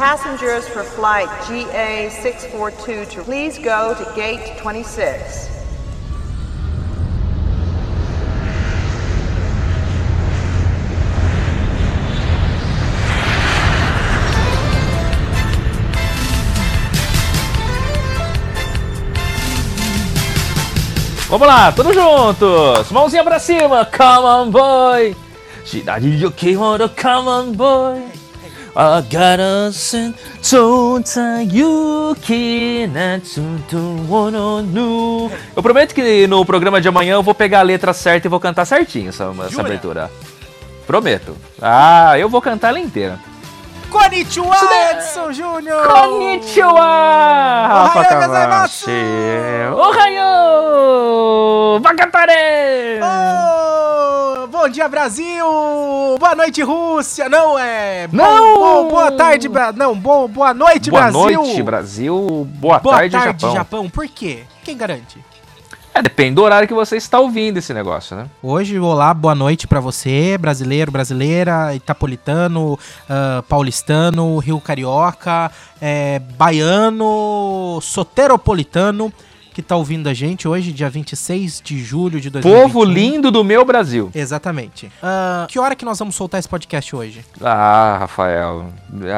Passengers for flight GA642 to please go to gate 26. Vamos lá, todos juntos! Mãozinha pra cima! Come on, boy! Cidade you wanna come on, boy! I gotta send Natsuto Wono Nu. Eu prometo que no programa de amanhã eu vou pegar a letra certa e vou cantar certinho essa, essa abertura. Prometo. Ah, eu vou cantar ela inteira. Konnichiwa, Edson Júnior! Konnichiwa! Rafa gozaimasu! Ohayou! Vakatare! Oh, bom dia, Brasil! Boa noite, Rússia! Não, é... Não! bom- boa tarde, Bra... Não, bom, boa noite, Boa Brasil! noite, Brasil. Boa, Boa tarde, tarde, Japão. Japão. Por quê? Quem garante? É, depende do horário que você está ouvindo esse negócio, né? Hoje, olá, boa noite pra você, brasileiro, brasileira, itapolitano, ah, paulistano, rio carioca, é, baiano, soteropolitano, que tá ouvindo a gente hoje, dia 26 de julho de 2021. Povo lindo do meu Brasil. Exatamente. Ah, que hora que nós vamos soltar esse podcast hoje? Ah, Rafael.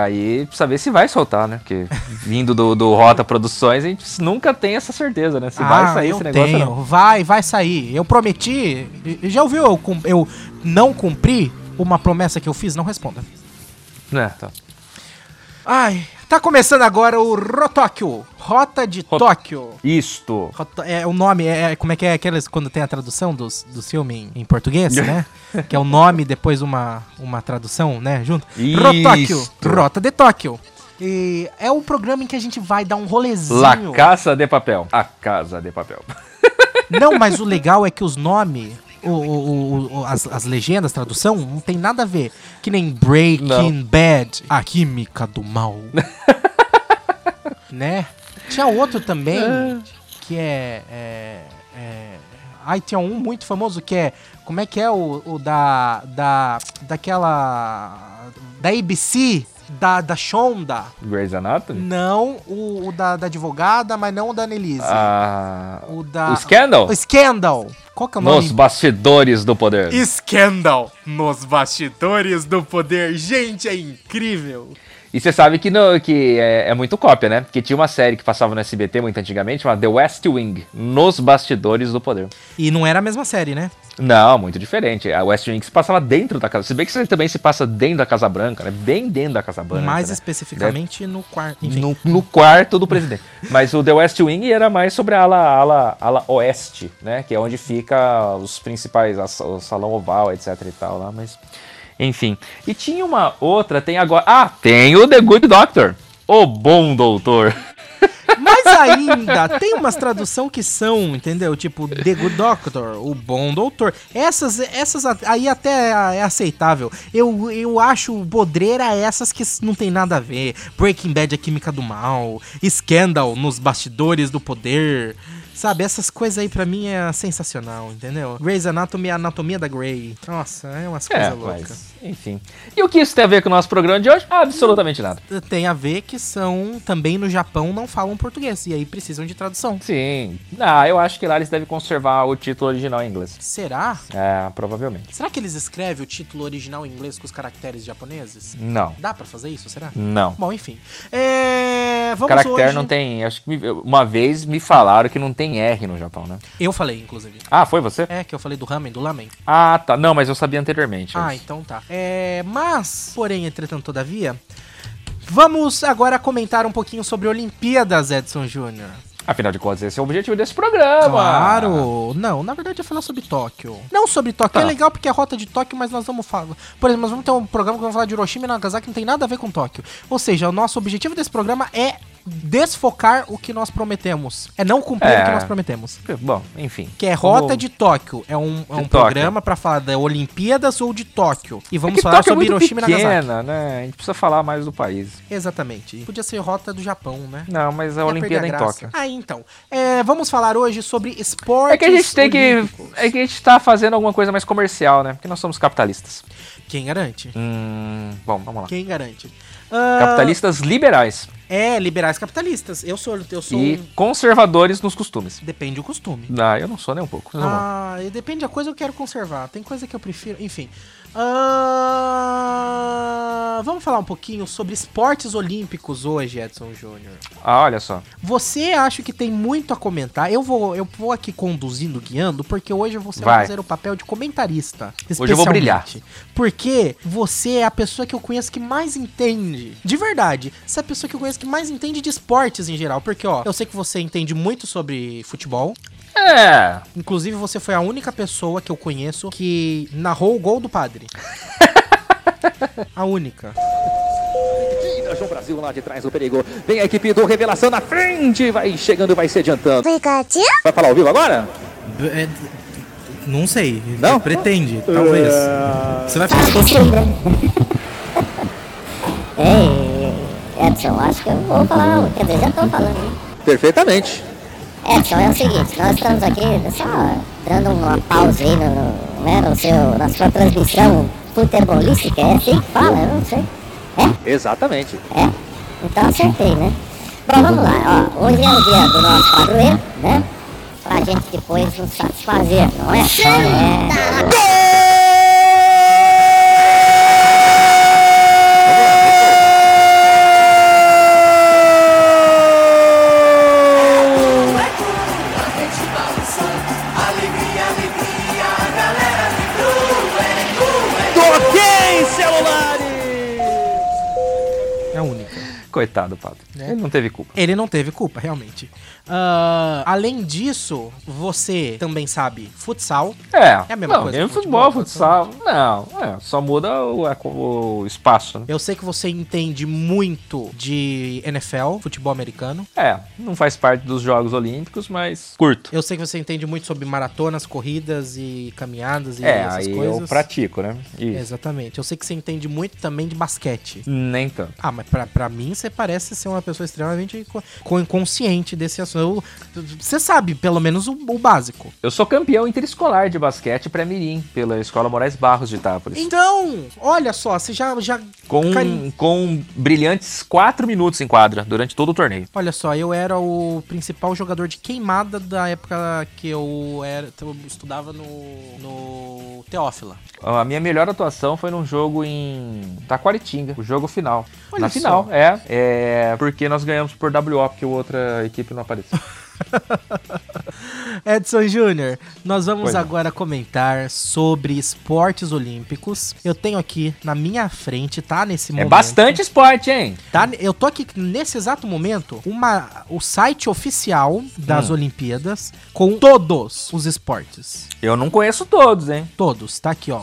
Aí precisa ver se vai soltar, né? Porque vindo do, do Rota Produções, a gente nunca tem essa certeza, né? Se vai sair Ah, eu esse negócio. tenho. Não. Vai, vai sair. Eu prometi. Já ouviu eu, eu não cumprir uma promessa que eu fiz? Não responda. É, tá. Ai, tá começando agora o Rotóquio. Rota de Rot- Tóquio. Isto. É o nome, é, é- como é que é aqueles quando tem a tradução dos, do filme em, em português, né? Que é o nome depois uma, uma tradução, né? Junto. Isto. Rotóquio. Rota de Tóquio. E é o programa em que a gente vai dar um rolezinho. La Casa de Papel. A Casa de Papel. Não, mas o legal é que os nomes, o, o- o- as, as legendas, tradução, não tem nada a ver. Que nem Breaking Bad, a química do mal. né? Tinha outro também, que é, é, é... Ai, tinha um muito famoso que é... Como é que é o, o da... da daquela... Da ABC, da, da Shonda. Grey's Anatomy? Não o, o da, da advogada, mas não o da Annelise. Ah, O da. o Scandal? O Scandal. Qual que é o nome? Nos bastidores do poder. Scandal. Nos bastidores do poder. Gente, é incrível. E você sabe que, no- que é, é muito cópia, né? Porque tinha uma série que passava no SBT muito antigamente, chamada The West Wing, Nos Bastidores do Poder. E não era a mesma série, né? Não, muito diferente. A West Wing se passava dentro da casa. Se bem que isso também se passa dentro da Casa Branca, né? Bem dentro da Casa Branca. Mais né? especificamente no quarto. No, no quarto do presidente. Mas o The West Wing era mais sobre a ala, ala, ala oeste, né? Que é onde fica os principais, a- o salão oval, etc e tal lá, mas... Enfim. E tinha uma outra, tem agora... Ah, tem o The Good Doctor. O Bom Doutor. Mas ainda tem umas tradução que são, entendeu? Tipo, The Good Doctor, o bom doutor. Essas, essas aí até é aceitável. Eu, eu acho bodreira essas que não tem nada a ver. Breaking Bad, a química do mal. Scandal, nos bastidores do poder. Sabe, essas coisas aí pra mim é sensacional, entendeu? Grey's Anatomy, a anatomia da Grey. Nossa, é umas É, coisas loucas. mas... Enfim. E o que isso tem a ver com o nosso programa de hoje? Absolutamente nada. Tem a ver que são, também no Japão, não falam português. E aí precisam de tradução. Sim. Ah, eu acho que lá eles devem conservar o título original em inglês. Será? É, provavelmente. Será que eles escrevem o título original em inglês com os caracteres japoneses? Não. Dá pra fazer isso, será? Não. Bom, enfim. É, vamos Caractere hoje... não tem. Acho que uma vez me falaram que não tem R no Japão, né? Eu falei, inclusive. Ah, foi você? É, que eu falei do ramen, do lamen. Ah, tá. Não, mas eu sabia anteriormente. Ah, então tá. É, mas, porém, entretanto, todavia, vamos agora comentar um pouquinho sobre Olimpíadas, Edson Júnior. Afinal de contas, esse é o objetivo desse programa. Claro! Não, na verdade é falar sobre Tóquio. Não sobre Tóquio, Tá. é legal porque é a rota de Tóquio, mas nós vamos falar. Por exemplo, nós vamos ter um programa que vai falar de Hiroshima e Nagasaki que não tem nada a ver com Tóquio. Ou seja, o nosso objetivo desse programa é desfocar o que nós prometemos. É não cumprir É. o que nós prometemos. Bom, enfim. Que é Rota de Tóquio. É um, é um programa pra falar da Olimpíadas ou de Tóquio. E É vamos que falar Tóquio é sobre muito Hiroshima e Nagasaki. pequena, né? A gente precisa falar mais do país. Exatamente. Podia ser Rota do Japão, né? Não, mas a Ia Olimpíada em. Tóquio. Ah, então. É, vamos falar hoje sobre esportes É que a gente tem que. olímpicos. É que a gente tá fazendo alguma coisa mais comercial, né? Porque nós somos capitalistas. Quem garante? Hum, bom, vamos lá. Quem garante? Ah, Capitalistas liberais É, liberais capitalistas. Eu sou, eu sou e um- conservadores nos costumes. Depende do costume. Ah, eu não sou nem um pouco. Ah, depende da coisa que eu quero conservar. Tem coisa que eu prefiro, enfim. Ah, vamos falar um pouquinho sobre esportes olímpicos hoje, Edson Júnior. Ah, olha só. Você acha que tem muito a comentar? Eu vou, eu vou aqui conduzindo, guiando, porque hoje você vai, Vai. fazer o papel de comentarista. Hoje eu vou brilhar. Porque você é a pessoa que eu conheço que mais entende. De verdade. Você é a pessoa que eu conheço que mais entende de esportes em geral. Porque, ó, eu sei que você entende muito sobre futebol. É. Inclusive, você foi a única pessoa que eu conheço que narrou o gol do padre. a única. João Brasil lá de trás do perigo. Vem a equipe do Revelação na frente. Vai chegando, vai se adiantando. Vai falar ao vivo agora? não sei. Não? Pretende, talvez. Você vai ficar. Ei, Edson, acho que eu vou falar, quer dizer, já tô falando, né? Perfeitamente. Edson, é o seguinte, nós estamos aqui só dando uma pausa aí no, no, né, no seu, na sua transmissão futebolística, é assim que fala, eu não sei. Exatamente. É? Então acertei, né? Bom, vamos lá, ó. Hoje é o dia do nosso padroeiro, né? Pra gente depois nos satisfazer, não é? Só, é... Coitado, Pato. Né? Ele não teve culpa. Ele não teve culpa, realmente. Ah, além disso, você também sabe futsal. É. É a mesma não, coisa game futebol, futebol, futsal. Não, é, só muda o, o espaço, né? Eu sei que você entende muito de NFL, futebol americano. É, não faz parte dos Jogos Olímpicos, mas curto. Eu sei que você entende muito sobre maratonas, corridas e caminhadas e É, essas aí coisas. eu pratico, né? Isso. Exatamente. Eu sei que você entende muito também de basquete. Nem tanto. Ah, mas pra, pra mim você parece ser uma pessoa extremamente co- co- consciente desse assunto. Você sabe, pelo menos, o, o básico. Eu sou campeão interescolar de basquete pré-mirim pela Escola Moraes Barros de Itápolis. Então, olha só, você já, já Com, Cari- com brilhantes 4 minutos em quadra durante todo o torneio. Olha só, eu era o principal jogador de queimada da época que eu era, eu estudava no, no Teófila. A minha melhor atuação foi num jogo em Taquaritinga, o jogo final. Olha Na só. final, é, é. Porque nós ganhamos por WO, porque outra equipe não apareceu. Edson Júnior, nós vamos Pois não. agora comentar sobre esportes olímpicos. Eu tenho aqui na minha frente, tá? Nesse É momento. bastante esporte, hein? Tá, eu tô aqui nesse exato momento, uma, o site oficial das Hum. Olimpíadas com todos os esportes. Eu não conheço todos, hein? Todos, tá aqui, ó.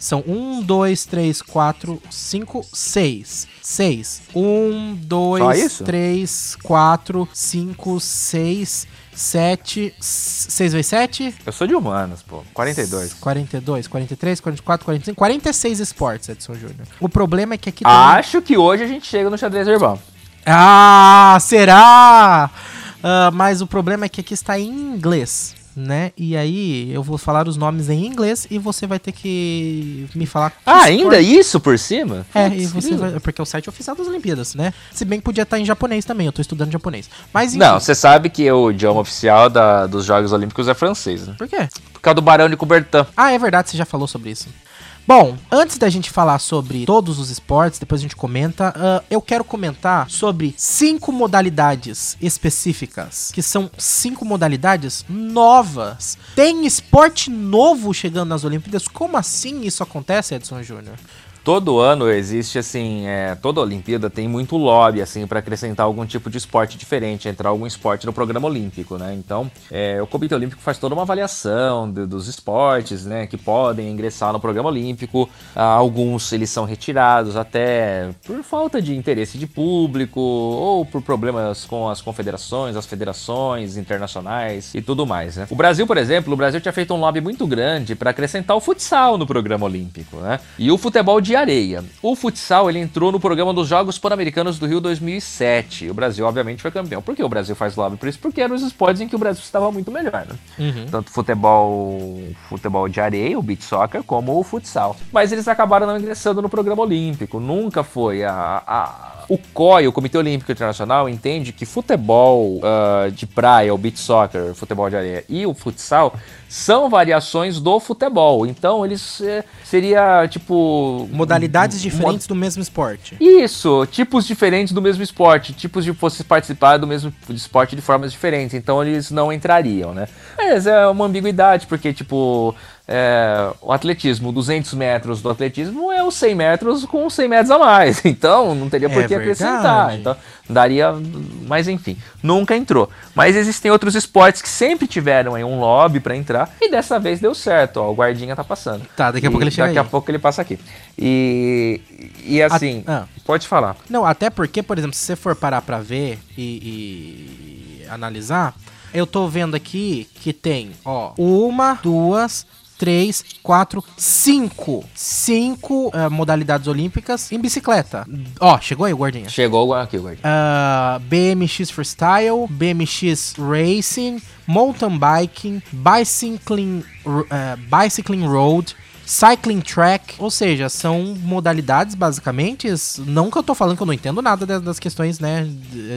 São um, dois, três, quatro, cinco, seis. Seis. Um, Só dois, isso? três, quatro, cinco, seis, sete. Seis vezes sete? Eu sou de humanas, pô. 42. 42, 43, 44, 45, 46 esportes, Edson Júnior. O problema é que aqui. Acho que hoje a gente chega no xadrez verbal. Ah, será? Ah, mas o problema é que aqui está em inglês, né? E aí eu vou falar os nomes em inglês e você vai ter que me falar. Ah, ainda isso por cima? É, Putz, e você vai. Porque é o site oficial das Olimpíadas, né? Se bem que podia estar em japonês também, eu tô estudando japonês. Mas Não, você sabe que o idioma oficial da- dos Jogos Olímpicos é francês, né? Por quê? Por causa do Barão de Coubertin. Ah, é verdade, você já falou sobre isso. Bom, antes da gente falar sobre todos os esportes, depois a gente comenta, ah, eu quero comentar sobre cinco modalidades específicas, que são cinco modalidades novas. Tem esporte novo chegando nas Olimpíadas? Como assim isso acontece, Edson Júnior? Todo ano existe, assim, é, toda Olimpíada tem muito lobby, assim, para acrescentar algum tipo de esporte diferente, entrar algum esporte no programa olímpico, né? Então, é, o Comitê Olímpico faz toda uma avaliação de- dos esportes, né, que podem ingressar no programa olímpico. Ah, alguns eles são retirados até por falta de interesse de público ou por problemas com as confederações, as federações internacionais e tudo mais, né? O Brasil, por exemplo, o Brasil tinha feito um lobby muito grande para acrescentar o futsal no programa olímpico, né? E o futebol de de areia. O futsal ele entrou no programa dos Jogos Pan-Americanos do Rio 2007. O Brasil, obviamente, foi campeão. Por que o Brasil faz lobby por isso? Porque eram os esportes em que o Brasil estava muito melhor, né? Tanto futebol, futebol de areia, o beach soccer, como o futsal. Mas eles acabaram não ingressando no programa olímpico. Nunca foi a- a o COI, o Comitê Olímpico Internacional, entende que futebol ah, de praia, o beach soccer, futebol de areia e o futsal são variações do futebol. Então eles eh, seria tipo Modalidades mo- diferentes do mesmo esporte. isso, tipos diferentes do mesmo esporte, tipos de você participar do mesmo esporte de formas diferentes, então eles não entrariam, né? Mas é uma ambiguidade, porque, tipo, é, o atletismo, 200 metros do atletismo é os 100 metros com 100 metros a mais, então não teria por É que acrescentar, então daria, mas enfim, nunca entrou. Mas existem outros esportes que sempre tiveram aí um lobby pra entrar, e dessa vez deu certo, ó, o guardinha tá passando. Tá, daqui a E pouco ele chega Daqui a aí. pouco ele passa aqui. E, e assim, ah. pode falar. Não, até porque, por exemplo, se você for parar pra ver e, e analisar, eu tô vendo aqui que tem, ó, uma, duas, três, quatro, cinco. Cinco eh, modalidades olímpicas em bicicleta. Ó, chegou aí, guardinha. Chegou aqui o guardinha. Ah, BMX Freestyle, BMX Racing, Mountain Biking, Bicycling, eh, bicycling Road, Cycling Track, ou seja, são modalidades basicamente. Não que eu tô falando que eu não entendo nada das, das questões, né,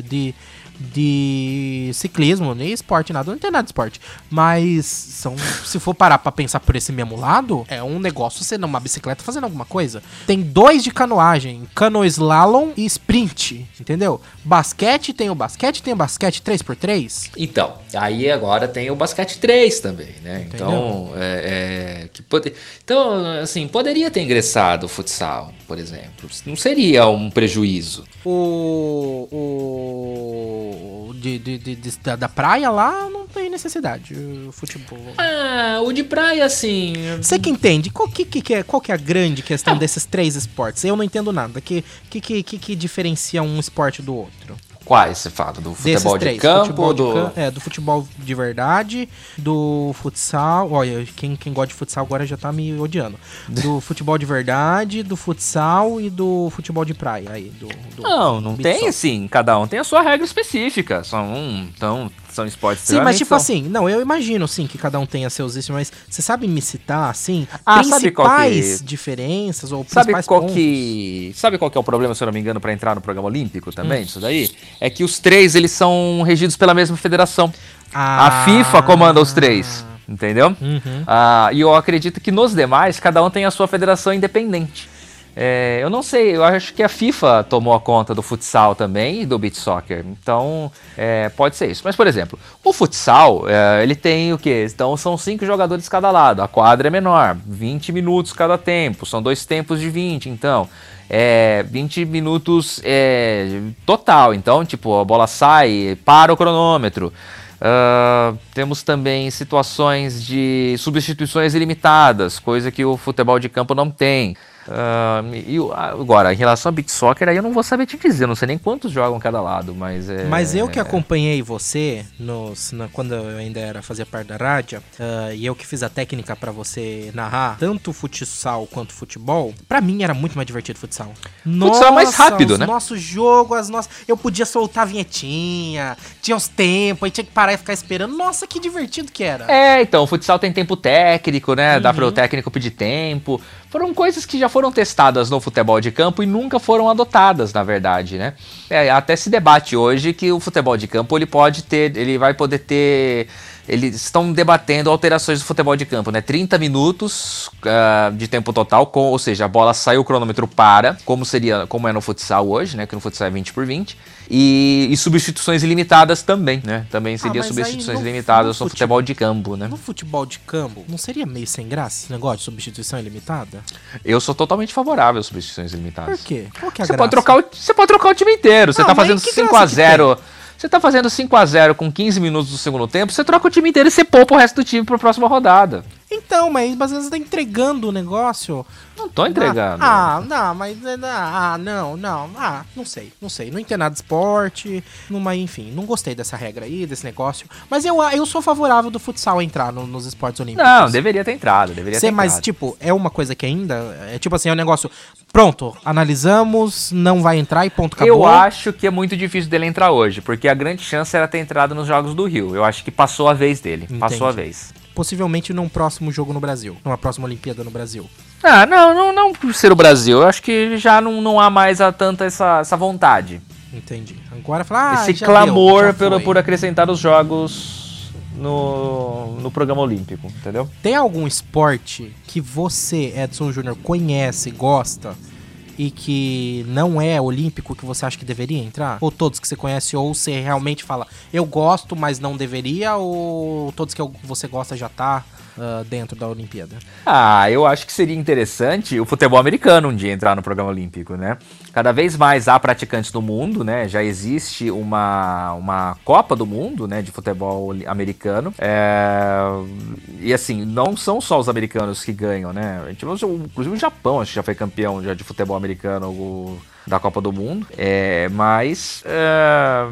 de, de, ciclismo, nem esporte, nada, não entendo nada de esporte. Mas são, se for parar pra pensar por esse mesmo lado, é um negócio você numa bicicleta fazendo alguma coisa. Tem dois de canoagem, cano slalom e sprint, entendeu? Basquete tem o basquete, tem o basquete 3x3. Então, aí agora tem o basquete 3 também, né? Então, é, é, que pode... então, assim, poderia ter ingressado o futsal, por exemplo. Não seria um prejuízo. O. O. De, de, de- de- da, da praia lá não tem necessidade. O futebol. Ah, o de praia, assim. Você que entende, qual que, que, é, qual que é a grande questão desses três esportes? Eu não entendo nada. Que, que, que, que, que diferencia um esporte do outro? Quais você fala? Do futebol de campo? futebol de do... cam- é, do futebol de verdade, do futsal. Olha, quem, quem gosta de futsal agora já tá me odiando. Do futebol de verdade, do futsal e do futebol de praia. Aí, do, do Não, não tem soccer. assim. Cada um tem a sua regra específica. São, então, são esportes Sim, mas tipo são- assim, não, eu imagino sim que cada um tenha seus ismos, mas você sabe me citar assim, Ah, qual que- principais diferenças ou Sabe principais qual pontos? que sabe qual que é o problema, se eu não me engano, para entrar no programa olímpico também, Hum. disso daí? É que os três eles são regidos pela mesma federação. Ah. A FIFA comanda os três, entendeu? Uhum. Ah, e eu acredito que nos demais cada um tem a sua federação independente. É, eu não sei, eu acho que a FIFA tomou a conta do futsal também e do beach soccer. Então, é, pode ser isso. Mas, por exemplo, o futsal, é, ele tem o quê? Então, são cinco jogadores cada lado. A quadra é menor, 20 minutos cada tempo. São dois tempos de 20, então. É 20 minutos é, total. Então, tipo, a bola sai, para o cronômetro. Ah, temos também situações de substituições ilimitadas, coisa que o futebol de campo não tem. Ah, e agora, em relação ao beat soccer, aí eu não vou saber te dizer, não sei nem quantos jogam cada lado, mas é. Mas eu que acompanhei você nos, na- quando eu ainda era fazia parte da rádio, ah, e eu que fiz a técnica pra você narrar tanto futsal quanto futebol, pra mim era muito mais divertido futsal. Futsal é mais rápido, os né? Nosso jogo, as nossas, eu podia soltar a vinhetinha, tinha uns tempos, aí tinha que parar e ficar esperando. Nossa, que divertido que era. É, então, o futsal tem tempo técnico, né? Dá Uhum. para o técnico pedir tempo. Foram coisas que já foram testadas no futebol de campo e nunca foram adotadas, na verdade, né? É, até se debate hoje que o futebol de campo ele pode ter, ele vai poder ter. Eles estão debatendo alterações do futebol de campo, né? 30 minutos ah, de tempo total, com, ou seja, a bola sai, o cronômetro para, como seria, como é no futsal hoje, né? Que no futsal é 20 por 20. E, e substituições ilimitadas também, né? Também seria aí substituições no- limitadas no no futebol de campo, né? No futebol de campo, não seria meio sem graça esse negócio de substituição ilimitada? Eu sou totalmente favorável às substituições Por ilimitadas. quê? Qual que é a Você graça? pode, trocar o, você pode trocar o time inteiro. Você Não, tá mas fazendo que 5 graça a que 0 Você tá fazendo 5 a 0 com 15 minutos do segundo tempo, você troca o time inteiro e você poupa o resto do time pra próxima rodada. Então, mas às vezes tá entregando o negócio. Não tô entregando. Ah, ah, não, mas. Ah, não, não. Ah, não sei, não sei. Não entendo nada de esporte. Não, mas, enfim, não gostei dessa regra aí, desse negócio. Mas eu, eu sou favorável do futsal entrar no- nos esportes olímpicos. Não, deveria ter entrado, deveria Sei, ter mas, entrado. tipo, é uma coisa que ainda. É tipo assim, é um negócio. Pronto, analisamos, não vai entrar e ponto, acabou. Eu acho que é muito difícil dele entrar hoje, porque a grande chance era ter entrado nos Jogos do Rio. Eu acho que passou a vez dele. Passou a Entendi. vez. Possivelmente num próximo jogo no Brasil. Numa próxima Olimpíada no Brasil. Ah, não, não, não por ser o Brasil. Eu acho que já não, não há mais a tanta essa, essa vontade. Entendi. Agora fala. Ah, Esse clamor deu, pelo, por acrescentar os jogos no, no programa olímpico, entendeu? Tem algum esporte que você, Edson Júnior, conhece, gosta e que não é olímpico que você acha que deveria entrar? Ou todos que você conhece, ou você realmente fala, eu gosto, mas não deveria, ou todos que você gosta já tá ah, dentro da Olimpíada? Ah, eu acho que seria interessante o futebol americano um dia entrar no programa olímpico, né? Cada vez mais há praticantes no mundo, né? Já existe uma, uma Copa do Mundo, né? De futebol americano. É, E assim, não são só os americanos que ganham, né? A gente, inclusive o Japão, acho que já foi campeão já de futebol americano o- da Copa do Mundo. É, mas... é,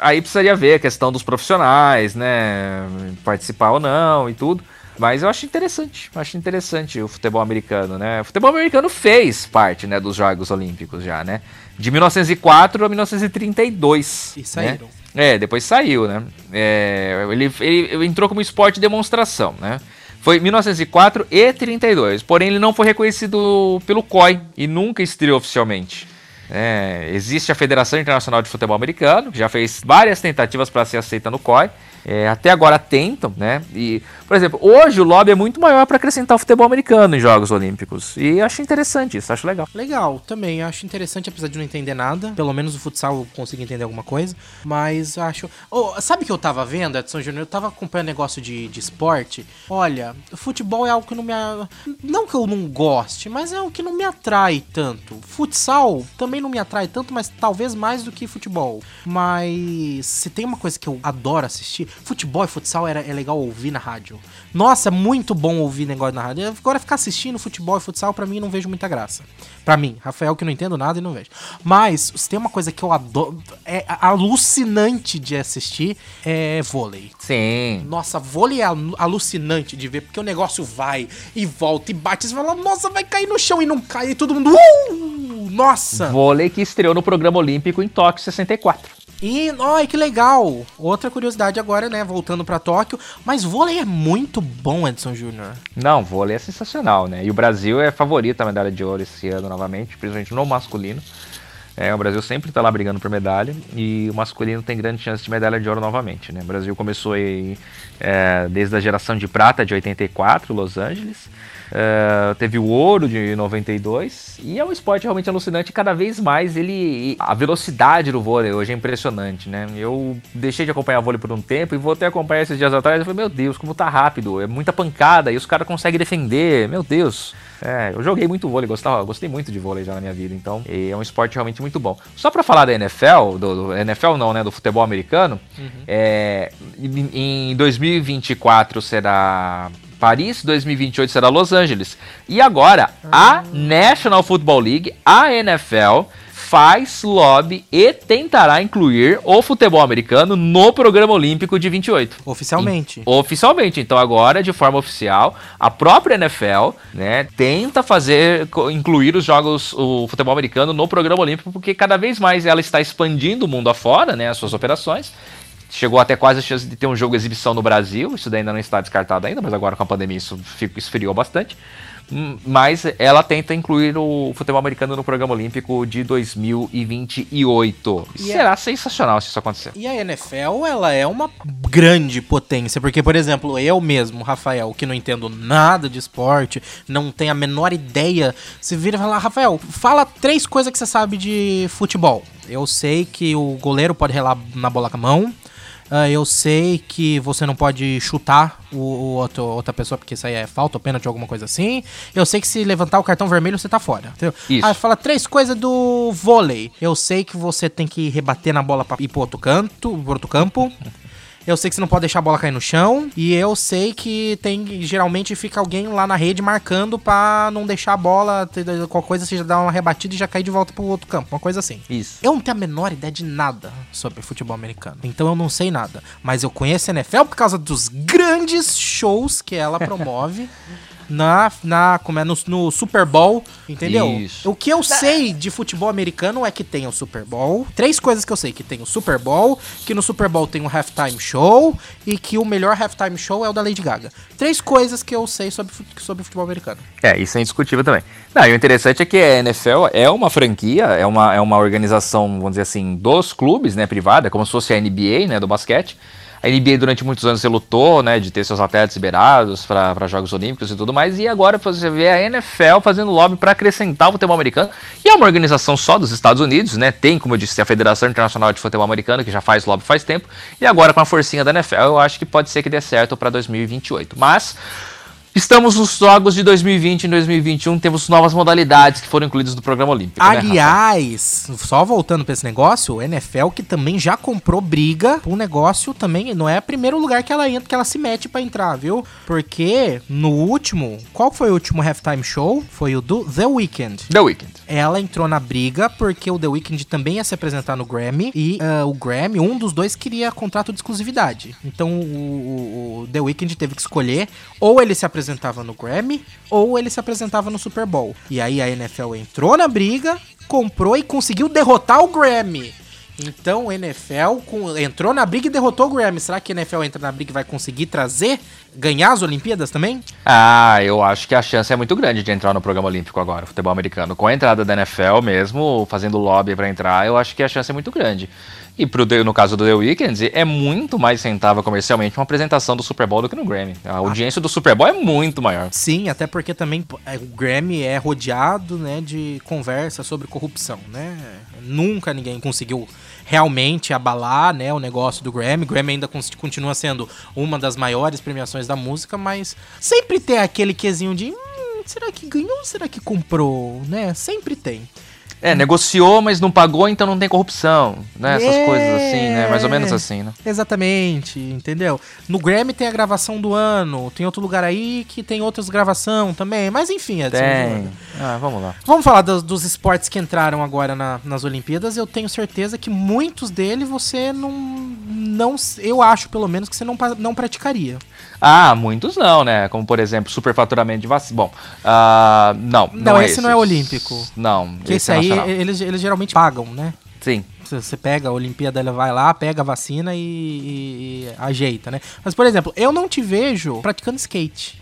aí precisaria ver a questão dos profissionais, né? Participar ou não e tudo. Mas eu acho interessante, acho interessante o futebol americano, né? O futebol americano fez parte, né, dos Jogos Olímpicos já, né? De 1904 a 1932. E saíram. Né? É, depois saiu, né? É, ele, ele, ele entrou como esporte de demonstração, né? Foi 1904 e 32, porém ele não foi reconhecido pelo COI e nunca estreou oficialmente. É, existe a Federação Internacional de Futebol Americano, que já fez várias tentativas para ser aceita no COI. É, até agora tentam, né? E, por exemplo, hoje o lobby é muito maior para acrescentar o futebol americano em Jogos Olímpicos. E acho interessante isso, acho legal. Legal, também. Acho interessante, apesar de não entender nada. Pelo menos o futsal eu consigo entender alguma coisa. Mas acho. Oh, sabe o que eu tava vendo, Edson Júnior? Eu tava acompanhando negócio de, de esporte. Olha, futebol é algo que não me. Não que eu não goste, mas é algo que não me atrai tanto. Futsal também não me atrai tanto, mas talvez mais do que futebol. Mas se tem uma coisa que eu adoro assistir, futebol e futsal era, é legal ouvir na rádio. Nossa, é muito bom ouvir negócio na rádio. Agora ficar assistindo futebol e futsal, pra mim, não vejo muita graça. Pra mim, Rafael, que não entendo nada e não vejo. Mas, se tem uma coisa que eu adoro, é alucinante de assistir, é vôlei. Sim. Nossa, vôlei é alu- alucinante de ver, porque o negócio vai e volta e bate. Você fala, nossa, vai cair no chão e não cai. E todo mundo, uh! Nossa! Vôlei que estreou no programa olímpico em Tóquio 64. E, ai, que legal! Outra curiosidade agora, né? Voltando pra Tóquio. Mas vôlei é muito bom, Edson Júnior. Não, vôlei é sensacional, né? E o Brasil é favorito à medalha de ouro esse ano novamente, principalmente no masculino. É, o Brasil sempre tá lá brigando por medalha e o masculino tem grande chance de medalha de ouro novamente, né? O Brasil começou aí, é, desde a geração de prata de 84, Los Angeles. É, teve o ouro de 92 e é um esporte realmente alucinante. e Cada vez mais ele. A velocidade do vôlei hoje é impressionante, né? Eu deixei de acompanhar vôlei por um tempo e voltei a acompanhar esses dias atrás. Eu falei, meu Deus, como tá rápido, é muita pancada e os caras conseguem defender, meu Deus. É, eu joguei muito vôlei, gostava, gostei muito de vôlei já na minha vida, então é um esporte realmente muito bom. Só pra falar da NFL, do, do- NFL não, né, do futebol americano, é, em, em 2024 será Paris, 2028 será Los Angeles. E agora, a National Football League, a NFL, faz lobby e tentará incluir o futebol americano no programa olímpico de 28. Oficialmente. Oficialmente, então agora de forma oficial, a própria NFL, né, tenta fazer incluir os jogos, o futebol americano no programa olímpico, porque cada vez mais ela está expandindo o mundo afora, né, as suas operações. Chegou até quase a chance de ter um jogo exibição no Brasil, isso daí ainda não está descartado ainda, mas agora com a pandemia isso esfriou bastante. Hum, Mas ela tenta incluir o futebol americano no programa olímpico de 2028. E Será sensacional se isso acontecer. E a NFL, ela é uma grande potência, porque, por exemplo, eu mesmo, Rafael, que não entendo nada de esporte, não tenho a menor ideia, se vira e fala, Rafael, fala três coisas que você sabe de futebol. Eu sei que o goleiro pode relar na bola com a mão, ah, eu sei que você não pode chutar o, o outro, outra pessoa, porque isso aí é falta ou pênalti, alguma coisa assim. Eu sei que se levantar o cartão vermelho, você tá fora. Entendeu? Isso. Aí fala três coisas do vôlei. Eu sei que você tem que rebater na bola pra ir pro outro canto, pro outro campo. Eu sei que você não pode deixar a bola cair no chão. E eu sei que tem. Geralmente fica alguém lá na rede marcando pra não deixar a bola. Qualquer coisa você já dá uma rebatida e já cair de volta pro outro campo. Uma coisa assim. Isso. Eu não tenho a menor ideia de nada sobre futebol americano. Então eu não sei nada. Mas eu conheço a NFL por causa dos grandes shows que ela promove. Na, na, como é, no, no Super Bowl, entendeu? Isso. O que eu sei de futebol americano é que tem o Super Bowl. Três coisas que eu sei: que tem o Super Bowl, que no Super Bowl tem um halftime show e que o melhor halftime show é o da Lady Gaga. Três coisas que eu sei sobre, sobre futebol americano. É, isso é indiscutível também. Não, e o interessante é que a NFL é uma franquia, é uma, é uma organização, vamos dizer assim, dos clubes, né, privada, como se fosse a NBA, né, do basquete. A NBA durante muitos anos lutou, né, de ter seus atletas liberados para Jogos Olímpicos e tudo mais, e agora você vê a NFL fazendo lobby para acrescentar o futebol americano, e é uma organização só dos Estados Unidos, né, tem, como eu disse, a Federação Internacional de Futebol Americano, que já faz lobby faz tempo, e agora com a forcinha da NFL, eu acho que pode ser que dê certo para 2028. Mas Estamos nos jogos de 2020 e 2021, temos novas modalidades que foram incluídas no programa olímpico. né? Aliás, só voltando pra esse negócio, o NFL que também já comprou briga pro negócio também, não é o primeiro lugar que ela entra, que ela se mete pra entrar, viu? Porque no último, qual foi o último halftime show? Foi o do The Weeknd. The Weeknd. Ela entrou na briga porque o The Weeknd também ia se apresentar no Grammy e ah, o Grammy, um dos dois queria contrato de exclusividade. Então o, o- o The Weeknd teve que escolher ou ele se apresentava no Grammy ou ele se apresentava no Super Bowl. E aí a NFL entrou na briga, comprou e conseguiu derrotar o Grammy. Então NFL com- entrou na briga e derrotou o Grammy. Será que a NFL entra na briga e vai conseguir trazer, ganhar as Olimpíadas também? Ah, eu acho que a chance é muito grande de entrar no programa olímpico agora, futebol americano. Com a entrada da NFL mesmo, fazendo lobby pra entrar, eu acho que a chance é muito grande. E pro, no caso do The Weeknd, é muito mais rentável comercialmente uma apresentação do Super Bowl do que no Grammy. A audiência do Super Bowl é muito maior. Sim, até porque também é, o Grammy é rodeado, né, de conversa sobre corrupção, né? Nunca ninguém conseguiu realmente abalar, né, o negócio do Grammy. O Grammy ainda continua sendo uma das maiores premiações da música, mas sempre tem aquele quesinho de, hum, será que ganhou ou será que comprou, né? Sempre tem. É, negociou, mas não pagou, então não tem corrupção, né? Essas É. coisas assim, né? Mais ou menos assim, né? Exatamente, entendeu? No Grammy tem a gravação do ano, tem outro lugar aí que tem outras gravação também, mas enfim, Edson. Tem. Ah, vamos lá. Vamos falar dos, dos esportes que entraram agora na- nas Olimpíadas. Eu tenho certeza que muitos deles você não. não eu acho, pelo menos, que você não, não praticaria. Ah, muitos não, né? Como, por exemplo, superfaturamento de vacina. Bom, ah, não. Não, é esse não é olímpico. Não, Porque esse é aí, nacional. eles, eles geralmente pagam, né? Sim. Você pega a Olimpíada, ela vai lá, pega a vacina e, e- e ajeita, né? Mas, por exemplo, eu não te vejo praticando skate.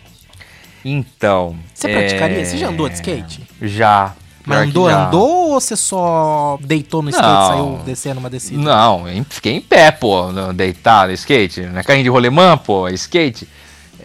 Então. Você é, praticaria? Você já andou de skate? Já. Mas andou, andou ou você só deitou no skate e saiu descendo uma descida? Não, fiquei em pé, pô, no- deitado, skate. Não é carrinho de rolemã, pô, é skate.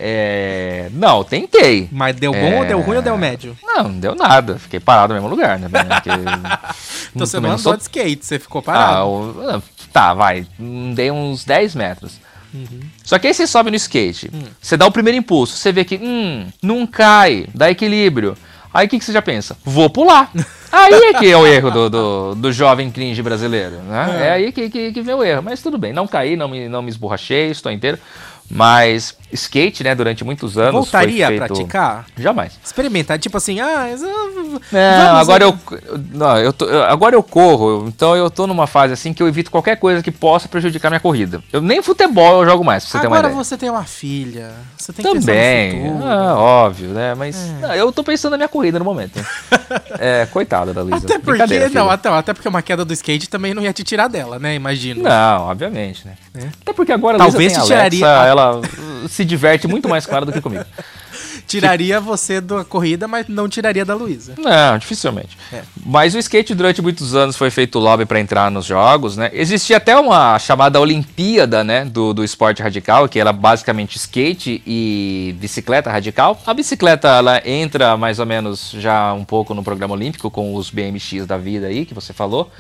É. Não, tentei. Mas deu bom É. ou deu ruim ou deu médio? Não, não deu nada. Fiquei parado no mesmo lugar, né? Porque... Então você não andou sou- de skate, você ficou parado. ah, tá, vai. hum, Dei uns 10 metros. Uhum. Só que aí você sobe no skate. Hum. Você dá o primeiro impulso. Você vê que, hum, não cai, dá equilíbrio. Aí o que, que você já pensa? Vou pular. Aí é que é o erro do, do, do jovem cringe brasileiro, né? É, aí que, que, que vem o erro. Mas tudo bem, não caí, não me, não me esborrachei, estou inteiro. Mas skate, né, durante muitos anos. Voltaria foi a feito... praticar? Jamais. Experimentar, tipo assim, ah, Não, vamos, agora eu, não, eu tô- agora eu corro, então eu tô numa fase assim que eu evito qualquer coisa que possa prejudicar minha corrida. Eu nem futebol eu jogo mais, pra você ter uma Agora ideia. você tem uma filha, você tem que Também, futuro. ah, óbvio, né? Mas não, eu tô pensando na minha corrida no momento. é, coitada da Luísa. Até porque, não, até, até porque uma queda do skate também não ia te tirar dela, né? Imagino. Não, obviamente, né? É. Até porque agora a Talvez Luísa te tem a Alexa, tiraria- ela se diverte muito mais com ela do que comigo. Tiraria você da corrida, mas não tiraria da Luísa. Não, dificilmente. É. Mas o skate durante muitos anos foi feito lobby para entrar nos jogos, né? Existia até uma chamada Olimpíada, né, do, do esporte radical, que era basicamente skate e bicicleta radical. A bicicleta ela entra mais ou menos já um pouco no programa olímpico com os BMX da vida aí que você falou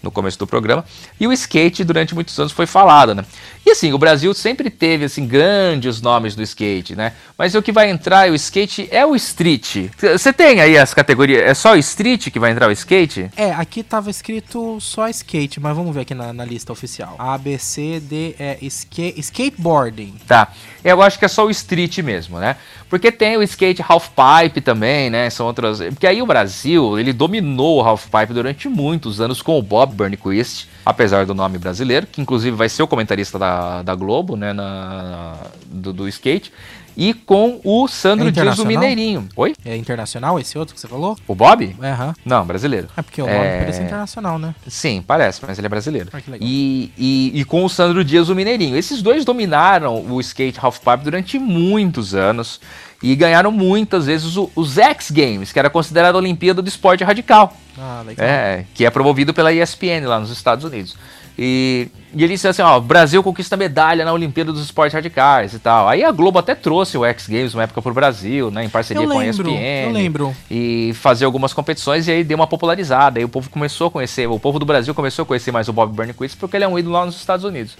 no começo do programa. E o skate durante muitos anos foi falado, né? E assim, o Brasil sempre teve assim grandes nomes do skate, né? Mas o que vai entrar, o skate é o street. Você tem aí as categorias, é só o street que vai entrar o skate? É, aqui tava escrito só skate, mas vamos ver aqui na, na lista oficial. A, B, C, D, E, ska, skateboarding. Tá. Eu acho que é só o street mesmo, né? Porque tem o skate half pipe também, né? São outras. Porque aí o Brasil, ele dominou o half pipe durante muitos anos com o Bob Burnquist, apesar do nome brasileiro, que inclusive vai ser o comentarista da, da Globo, né? Na, do, do skate. E com o Sandro É Dias do? Mineirinho. Oi? É internacional esse outro que você falou? O Bob? É, aham. Não, brasileiro. É porque o nome É. parece internacional, né? Sim, parece, mas ele é brasileiro. Ah. E, e, e com o Sandro Dias, o Mineirinho. Esses dois dominaram o skate halfpipe durante muitos anos e ganharam muitas vezes o- os X Games, que era considerado a Olimpíada do Esporte Radical. Ah, legal. É, que é promovido pela ESPN lá nos Estados Unidos. E, e ele disse assim, ó, Brasil conquista medalha na Olimpíada dos Esportes Radicais e tal. Aí a Globo até trouxe o X Games uma época pro Brasil, né, em parceria Eu com a lembro, ESPN. eu lembro. E fazer algumas competições e aí deu uma popularizada. Aí o povo começou a conhecer, o povo do Brasil começou a conhecer mais o Bob Burnquist porque ele é um ídolo lá nos Estados Unidos.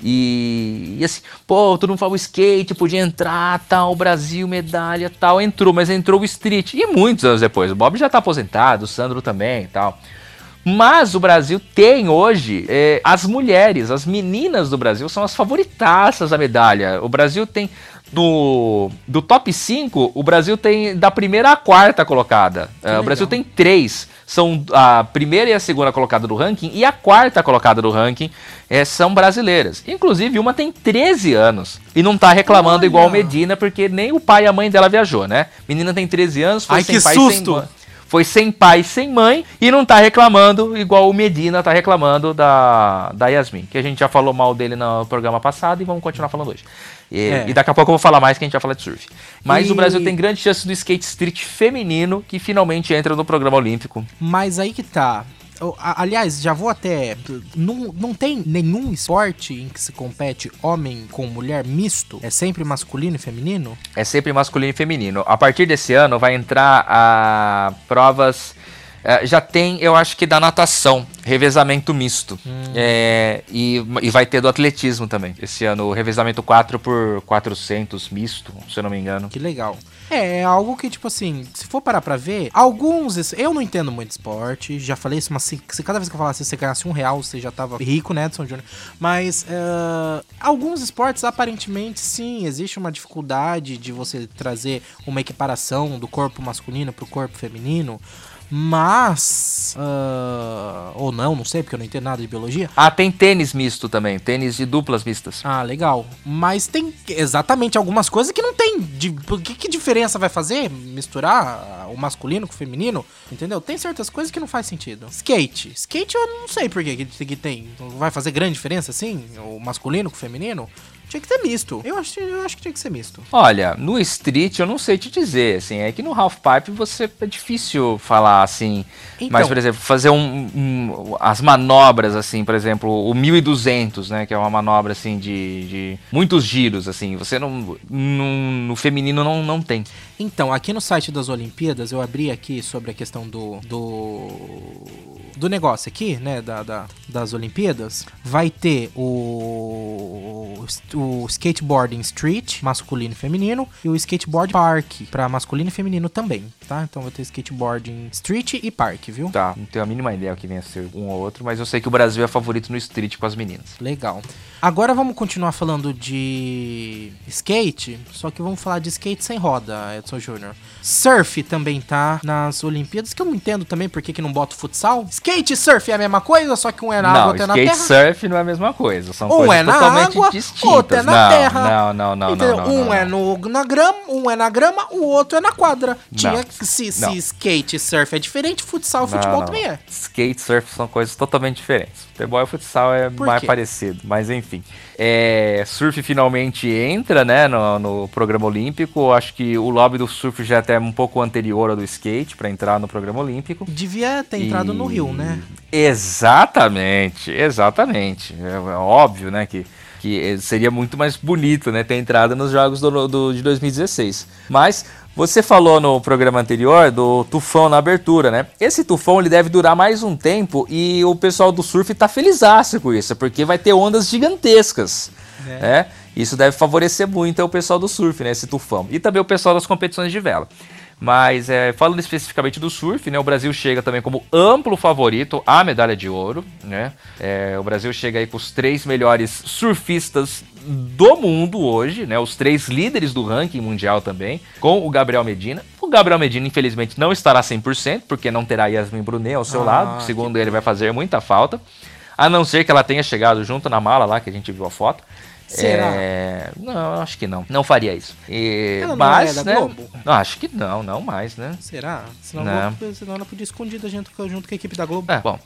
E, e assim, pô, todo mundo fala o skate, podia entrar, tal, Brasil, medalha, tal, entrou, mas entrou o street. E muitos anos depois, o Bob já tá aposentado, o Sandro também e tal. Mas o Brasil tem hoje é, as mulheres, as meninas do Brasil são as favoritaças da medalha. O Brasil tem do, do top 5, o Brasil tem da primeira à quarta colocada. É, o. Brasil tem três. São a primeira e a segunda colocada do ranking e a quarta colocada do ranking é, são brasileiras. Inclusive, uma tem 13 anos e não tá reclamando Olha. igual Medina, porque nem o pai e a mãe dela viajou, né? Menina tem 13 anos, foi Ai, sem que pai susto! sem mãe. Foi sem pai sem mãe e não tá reclamando igual o Medina tá reclamando da, da Yasmin, que a gente já falou mal dele no programa passado e vamos continuar falando hoje. E, É. e daqui a pouco eu vou falar mais que a gente vai falar de surf. Mas E- o Brasil tem grande chance do skate street feminino que finalmente entra no programa olímpico. Mas aí que tá. Aliás, já vou até. Não, não tem nenhum esporte em que se compete homem com mulher misto? É sempre masculino e feminino? É sempre masculino e feminino. A partir desse ano vai entrar a provas. Eh, já tem, eu acho que da natação, revezamento misto. É, e, e vai ter do atletismo também. Esse ano, o revezamento 4 por 400 misto, se eu não me engano. Que legal. É, é algo que, tipo assim, se for parar pra ver, alguns. Eu não entendo muito esporte, já falei isso, mas se, se cada vez que eu falasse, se você ganhasse um real, você já tava rico, né, Edson Júnior? Mas eh, alguns esportes, aparentemente, sim, existe uma dificuldade de você trazer uma equiparação do corpo masculino pro corpo feminino. Mas. ah, ou não, não sei, porque eu não entendo nada de biologia. Ah, tem tênis misto também, tênis de duplas mistas. Ah, legal. Mas tem exatamente algumas coisas que não tem. De, que, que diferença vai fazer misturar o masculino com o feminino? Entendeu? Tem certas coisas que não faz sentido. Skate. Skate eu não sei por que, que, que tem. Vai fazer grande diferença assim? O masculino com o feminino? Tinha que ter misto. Eu acho, eu acho que tinha que ser misto. Olha, no street eu não sei te dizer, assim, é que no half pipe você é difícil falar assim. Então. Mas, por exemplo, fazer um, um- as manobras assim, por exemplo, o 1200, né, que é uma manobra assim de, de muitos giros assim, você não, não- no feminino não, não tem. Então, aqui no site das Olimpíadas, eu abri aqui sobre a questão do. do. do negócio aqui, né? Da, da- das Olimpíadas. Vai ter o. o skateboarding street, masculino e feminino, e o skateboard park, pra masculino e feminino também, tá? Então vai ter skateboarding street e park, viu? Tá, não tenho a mínima ideia o que venha a ser um ou outro, mas eu sei que o Brasil é favorito no street com as meninas. Legal. Agora vamos continuar falando de skate, só que vamos falar de skate sem roda, Edson Júnior. Surf também tá nas Olimpíadas, que eu não entendo também por que, que não bota futsal. Skate e surf é a mesma coisa, só que um é na água, outro é na skate terra. surf não é a mesma coisa, são Um coisas é na totalmente água, distintas. outro é na não, terra. Não, não, não, Entendeu? não, não, um não, é no, na grama, um é na grama, o outro é na quadra. Tinha que se, se skate e surf é diferente, futsal e futebol não, também é. Skate e surf são coisas totalmente diferentes. Futebol e futsal é Por mais quê? parecido, mas enfim. É, surf finalmente entra, né, no, no programa olímpico. Acho que o lobby do surf já é até um pouco anterior ao do skate para entrar no programa olímpico. Devia ter entrado E- no Rio, né? Exatamente, exatamente. É, é óbvio, né, que, que seria muito mais bonito, né, ter entrado nos jogos do, do- de 2016. Mas você falou no programa anterior do tufão na abertura, né? Esse tufão ele deve durar mais um tempo e o pessoal do surf tá felizaço com isso, porque vai ter ondas gigantescas. né? Isso deve favorecer muito o pessoal do surf, né? Esse tufão. E também o pessoal das competições de vela. Mas é, falando especificamente do surf, né, o Brasil chega também como amplo favorito à medalha de ouro. Né? É, o Brasil chega aí com os três melhores surfistas do mundo hoje, né? Os três líderes do ranking mundial também, com o Gabriel Medina. O Gabriel Medina, infelizmente, não estará 100%, porque não terá Yasmin Brunet ao seu Ah, lado. Segundo ele, vai fazer muita falta. A não ser que ela tenha chegado junto na mala lá, que a gente viu a foto. Será? É, Não, acho que não. Não faria isso. E- Ela não mas, é da né? Globo? Não, acho que não, não mais, né? Será? Senão, Não. Globo- senão ela podia escondida junto, junto com a equipe da Globo. É, bom.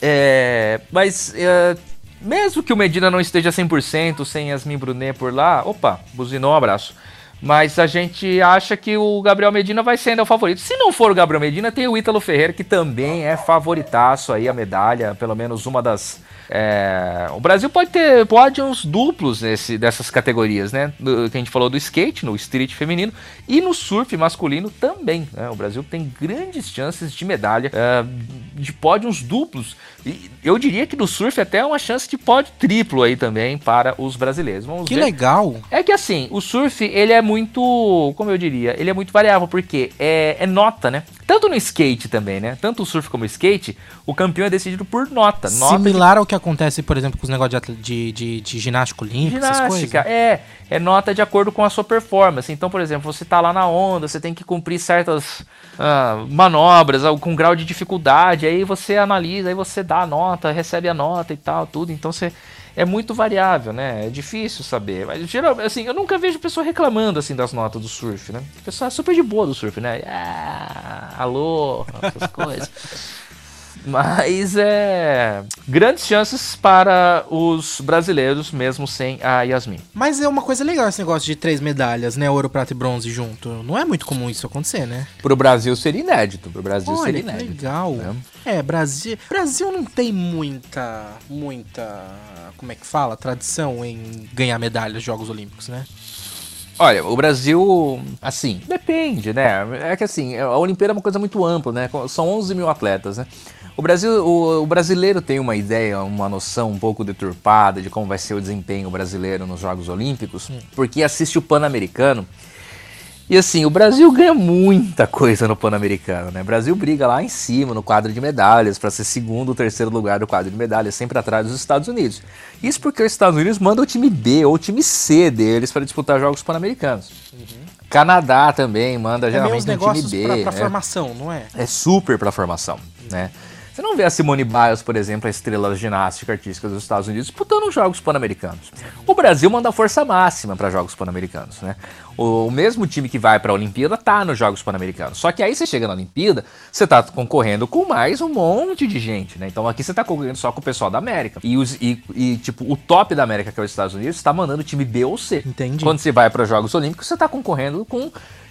É, mas é, mesmo que o Medina não esteja 100% sem Yasmin Brunet por lá, opa, buzinou um abraço. Mas a gente acha que o Gabriel Medina vai ser ainda o favorito. Se não for o Gabriel Medina, tem o Ítalo Ferreira, que também é favoritaço aí a medalha, pelo menos uma das. É, o Brasil pode ter pódios duplos nesse, dessas categorias, né? Do- que a gente falou do skate, no street feminino, e no surf masculino também. né? O Brasil tem grandes chances de medalha, é, de pódios duplos. E eu diria que no surf até é uma chance de pódio triplo aí também para os brasileiros. Vamos Que ver. legal. É que assim, o surf, ele é muito, como eu diria, ele é muito variável, porque é, é nota, né? Tanto no skate também, né? Tanto o surf como o skate, o campeão é decidido por nota. Nota de Similar ao que acontece, por exemplo, com os negócios de, de, de, de ginástica olímpica, essas ginástica. coisas. É, é nota de acordo com a sua performance. Então, por exemplo, você tá lá na onda, você tem que cumprir certas ah, manobras ah, com grau de dificuldade, aí você analisa, aí você dá a nota, recebe a nota e tal, tudo. Então você é muito variável, né? É difícil saber. Mas assim, eu nunca vejo pessoa reclamando assim das notas do surf, né? O pessoal é super de boa do surf, né? Ah, alô, essas coisas. Mas é. Grandes chances para os brasileiros, mesmo sem a Yasmin. Mas é uma coisa legal esse negócio de três medalhas, né? Ouro, prata e bronze junto. Não é muito comum isso acontecer, né? Pro Brasil seria inédito. Pro Brasil Olha, seria inédito. legal. né? É, Brasil. Brasil não tem muita. Muita. Como é que fala? Tradição em ganhar medalhas nos Jogos Olímpicos, né? Olha, o Brasil, assim, depende, né? É que assim, a Olimpíada é uma coisa muito ampla, né? São 11 mil atletas, né? O Brasil, o, o brasileiro tem uma ideia, uma noção um pouco deturpada de como vai ser o desempenho brasileiro nos Jogos Olímpicos, porque assiste o Pan-Americano. E assim, o Brasil ganha muita coisa no Pan-Americano, né? O Brasil briga lá em cima no quadro de medalhas para ser segundo ou terceiro lugar do quadro de medalhas, sempre atrás dos Estados Unidos. Isso porque os Estados Unidos mandam o time B ou o time C deles para disputar jogos pan-americanos. Canadá também manda É geralmente um time B. pra, pra né? formação, não é? É super pra formação, né? Você não vê a Simone Biles, por exemplo, a estrela da ginástica artística dos Estados Unidos, disputando os Jogos Pan-Americanos. O Brasil manda força máxima para Jogos Pan-Americanos, né? O, mesmo time que vai para a Olimpíada tá nos Jogos Pan-Americanos. Só que aí você chega na Olimpíada, você tá concorrendo com mais um monte de gente, né? Então aqui você tá concorrendo só com o pessoal da América. E, os, e, e, tipo, o top da América, que é os Estados Unidos, está mandando time B ou C. Entendi. Quando você vai para os Jogos Olímpicos, você tá concorrendo com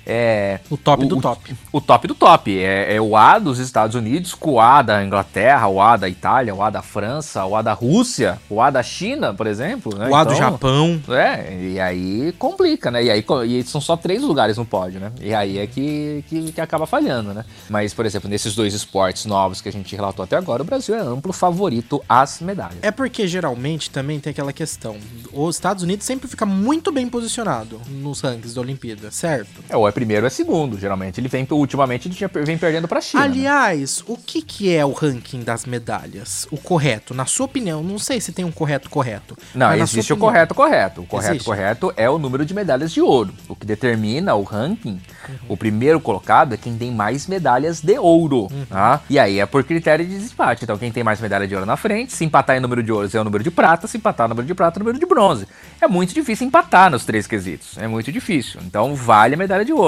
é, O top do top. o top do top. É, é o A dos Estados Unidos com o A da Inglaterra, o A da Itália, o A da França, o A da Rússia, o A da China, por exemplo. né? O A do Então, Japão. É, e aí complica, né? E aí e são só três lugares no pódio, né? E aí é que, que, que acaba falhando, né? Mas, por exemplo, nesses dois esportes novos que a gente relatou até agora, o Brasil é amplo favorito às medalhas. É porque geralmente também tem aquela questão. Os Estados Unidos sempre fica muito bem posicionado nos rankings da Olimpíada, certo? É, ou é primeiro é segundo, geralmente. Ele vem, ultimamente, ele tinha- vem perdendo pra China. né? Aliás, o que, que é o ranking das medalhas? O correto, na sua opinião, não sei se tem um correto correto. Não, existe o correto correto. O correto Existe? correto é o número de medalhas de ouro. O que determina o ranking, o primeiro colocado é quem tem mais medalhas de ouro. Tá? E aí é por critério de desempate. Então quem tem mais medalha de ouro na frente, se empatar em número de ouros é o número de prata, se empatar no número de prata é o número de bronze. É muito difícil empatar nos três quesitos. É muito difícil. Então vale a medalha de ouro.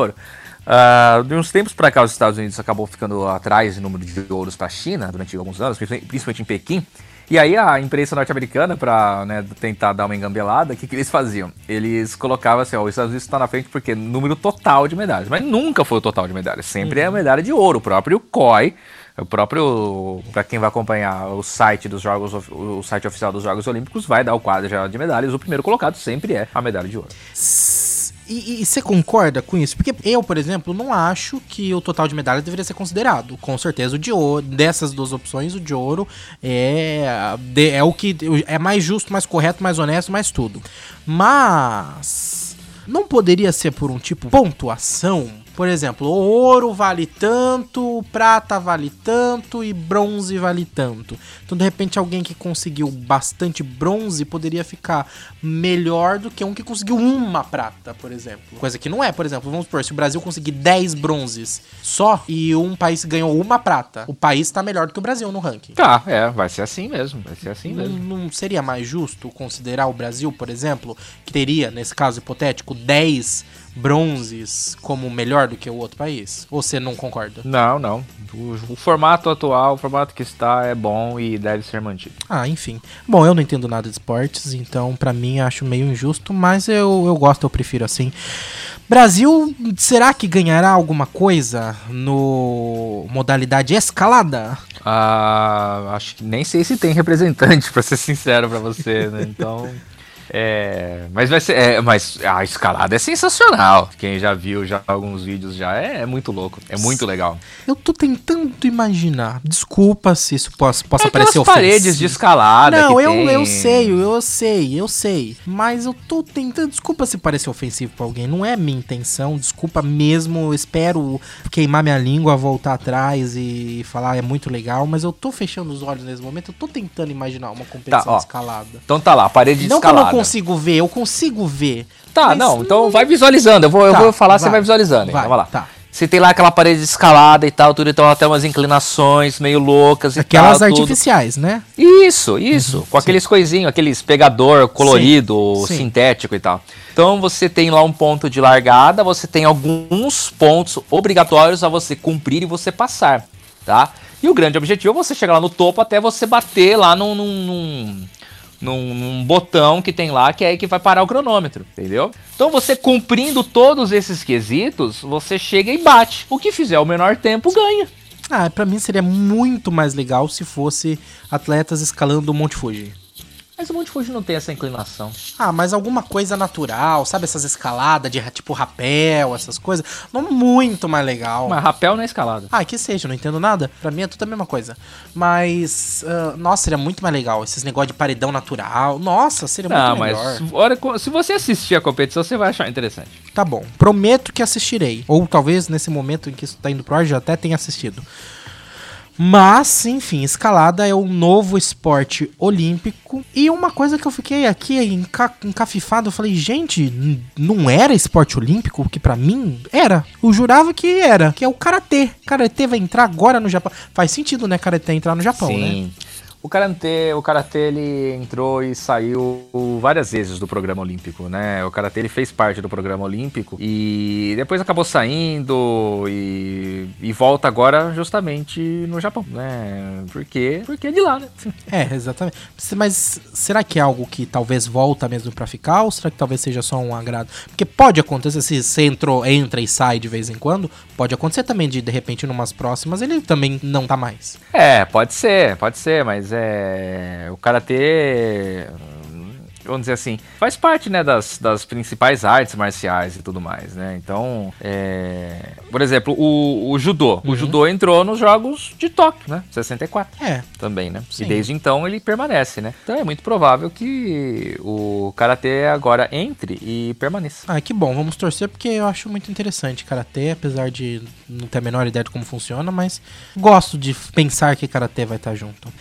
Ah, de uns tempos para cá, os Estados Unidos acabou ficando atrás em número de ouros para a China durante alguns anos, principalmente em Pequim. E aí a imprensa norte-americana, para tentar dar uma engambelada, o que, que eles faziam? Eles colocavam assim, ó, os Estados Unidos está na frente porque número total de medalhas. Mas nunca foi o total de medalhas, sempre é a medalha de ouro. O próprio COI, o próprio, para quem vai acompanhar o site dos jogos, o site oficial dos Jogos Olímpicos, vai dar o quadro já de medalhas. O primeiro colocado sempre é a medalha de ouro. E, e você concorda com isso? Porque eu, por exemplo, não acho que o total de medalhas deveria ser considerado. Com certeza, o de ouro, dessas duas opções, o de ouro é, é o que é mais justo, mais correto, mais honesto, mais tudo. Mas não poderia ser por um tipo pontuação? Por exemplo, o ouro vale tanto, prata vale tanto e bronze vale tanto. Então, de repente, alguém que conseguiu bastante bronze poderia ficar melhor do que um que conseguiu uma prata, por exemplo. Coisa que não é, por exemplo, vamos supor, se o Brasil conseguir 10 bronzes só e um país ganhou uma prata, o país tá melhor do que o Brasil no ranking. Tá, é, vai ser assim mesmo, vai ser assim Não, mesmo. não seria mais justo considerar o Brasil, por exemplo, que teria, nesse caso hipotético, 10 bronzes como melhor do que o outro país? Ou você não concorda? Não, não. O, o formato atual, o formato que está é bom e deve ser mantido. Ah, enfim. Bom, eu não entendo nada de esportes, então pra mim acho meio injusto, mas eu, eu gosto, eu prefiro assim. Brasil, será que ganhará alguma coisa no modalidade escalada? Ah, acho que nem sei se tem representante, pra ser sincero pra você, né? Então. É, mas vai ser, é, mas a escalada é sensacional. Quem já viu já alguns vídeos já é, é muito louco, é muito legal. Eu tô tentando imaginar. Desculpa se isso possa, possa é parecer paredes de ofensivo. escalada Não, eu, tem. eu sei, eu sei, eu sei. Mas eu tô tentando. Desculpa se parecer ofensivo pra alguém. Não é minha intenção. Desculpa mesmo. Eu espero queimar minha língua, voltar atrás e falar é muito legal. Mas eu tô fechando os olhos nesse momento. Eu tô tentando imaginar uma competição Tá, de escalada. Então tá lá, parede de Não escalada. Consigo ver, eu consigo ver. Tá, Mas não, então vai visualizando. Eu vou, eu Tá, vou falar, você vai. vai visualizando. Vai, Vamos lá. tá. Você tem lá aquela parede de escalada e tal, tudo, então até umas inclinações meio loucas e Aquelas tal. tudo. artificiais, né? Isso, isso. com aqueles coisinhos, aqueles pegador colorido, Sim, sim. sintético e tal. Então você tem lá um ponto de largada, você tem alguns pontos obrigatórios a você cumprir e você passar, tá? E o grande objetivo é você chegar lá no topo até você bater lá num, num, num, num- num botão que tem lá que é aí que vai parar o cronômetro, entendeu? Então você cumprindo todos esses quesitos, você chega e bate. O que fizer o menor tempo ganha. Ah, pra mim seria muito mais legal se fosse atletas escalando o Monte Fuji. Mas o Monte Fuji não tem essa inclinação. Ah, mas alguma coisa natural, sabe? Essas escaladas de tipo rapel, essas coisas. Não muito mais legal. Mas rapel não é escalada. Ah, que seja, não entendo nada. Pra mim é tudo a mesma coisa. Mas, ah, nossa, seria muito mais legal. Esses negócios de paredão natural. Nossa, seria Não, muito mas melhor. hora, se você assistir a competição, você vai achar interessante. Tá bom. Prometo que assistirei. Ou talvez nesse momento em que isso tá indo pro ar já até tenha assistido. Mas, enfim, escalada é o novo esporte olímpico. E uma coisa que eu fiquei aqui enca encafifado, eu falei, gente, não era esporte olímpico? Que pra mim era. Eu jurava que era, que é o karatê. Karatê vai entrar agora no Japão. Faz sentido, né, karatê entrar no Japão, né? O karatê, o karatê ele entrou e saiu várias vezes do programa olímpico, né? O karatê ele fez parte do programa olímpico e depois acabou saindo e, e volta agora justamente no Japão, né? Porque porque é de lá, né? É, exatamente. Mas será que é algo que talvez volta mesmo pra ficar ou será que talvez seja só um agrado? Porque pode acontecer, se você entrou, entra e sai de vez em quando, pode acontecer também de, de repente, numas próximas, ele também não tá mais. É, pode ser, pode ser, mas é. O karatê. Vamos dizer assim, faz parte, né, das, das principais artes marciais e tudo mais, né? Então, é... por exemplo, o, o judô. O judô entrou nos Jogos de Tóquio, né? 64 É, também, né? Sim. E desde então ele permanece, né? Então é muito provável que o karatê agora entre e permaneça. ah, que bom, vamos torcer porque eu acho muito interessante karatê, apesar de não ter a menor ideia de como funciona, mas gosto de pensar que karatê vai estar junto.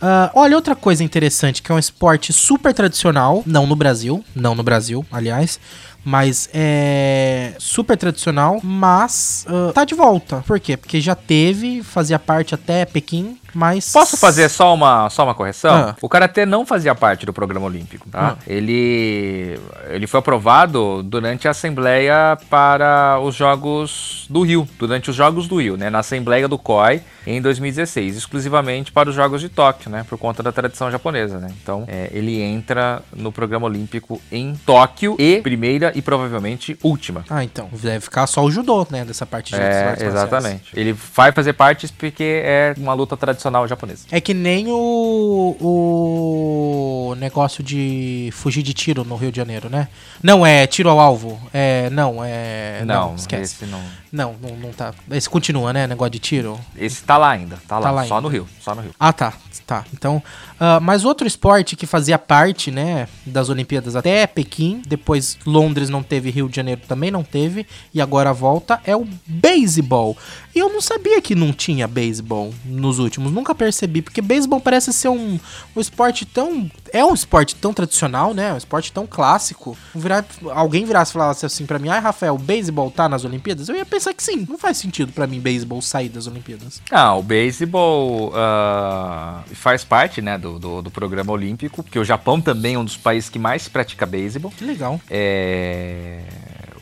Ah, olha, outra coisa interessante, que é um esporte super tradicional, não no Brasil, não no Brasil, aliás, mas é super tradicional, mas ah, tá de volta. Por quê? Porque já teve, fazia parte até Pequim, mas... Posso fazer só uma, só uma correção? Ah. O Karatê não fazia parte do programa olímpico, tá? Ele, ele foi aprovado durante a Assembleia para os Jogos do Rio, durante os Jogos do Rio, né? Na Assembleia do COI em 2016, exclusivamente para os Jogos de Tóquio, né? Por conta da tradição japonesa, né? Então, é, ele entra no programa olímpico em Tóquio e primeira e provavelmente última. Ah, então. Deve ficar só o judô, né? Dessa parte de É, exatamente. Ele vai fazer parte porque é uma luta tradicional japonesa. É que nem o, o negócio de fugir de tiro no Rio de Janeiro, né? Não, é tiro ao alvo. É, não, é... não, esquece. esse não. Não, não, não tá. Esse continua, né? Negócio de tiro. Esse tá lá ainda, tá lá, Tá lá só ainda. no Rio, só no Rio. Ah, tá. Tá. Então, ah, mas outro esporte que fazia parte, né, das Olimpíadas até Pequim, depois Londres não teve, Rio de Janeiro também não teve, e agora volta, é o beisebol. E eu não sabia que não tinha beisebol nos últimos, nunca percebi, porque beisebol parece ser um, um esporte tão. É um esporte tão tradicional, né? Um esporte tão clássico. Virar, alguém virasse e falasse assim pra mim, ai, Rafael, o beisebol tá nas Olimpíadas? Eu ia pensar que sim. Não faz sentido pra mim beisebol sair das Olimpíadas. Ah, o beisebol ah, faz parte, né, do, do, do programa olímpico, porque o Japão também é um dos países que mais pratica beisebol. Que legal. É,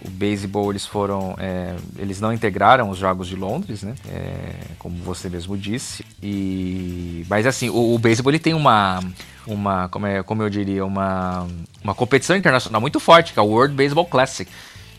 o beisebol eles foram, é, eles não integraram os Jogos de Londres, né? É, como você mesmo disse. E, mas assim, o, o beisebol ele tem uma, uma, como, é, como eu diria, uma, uma competição internacional muito forte, que é o World Baseball Classic.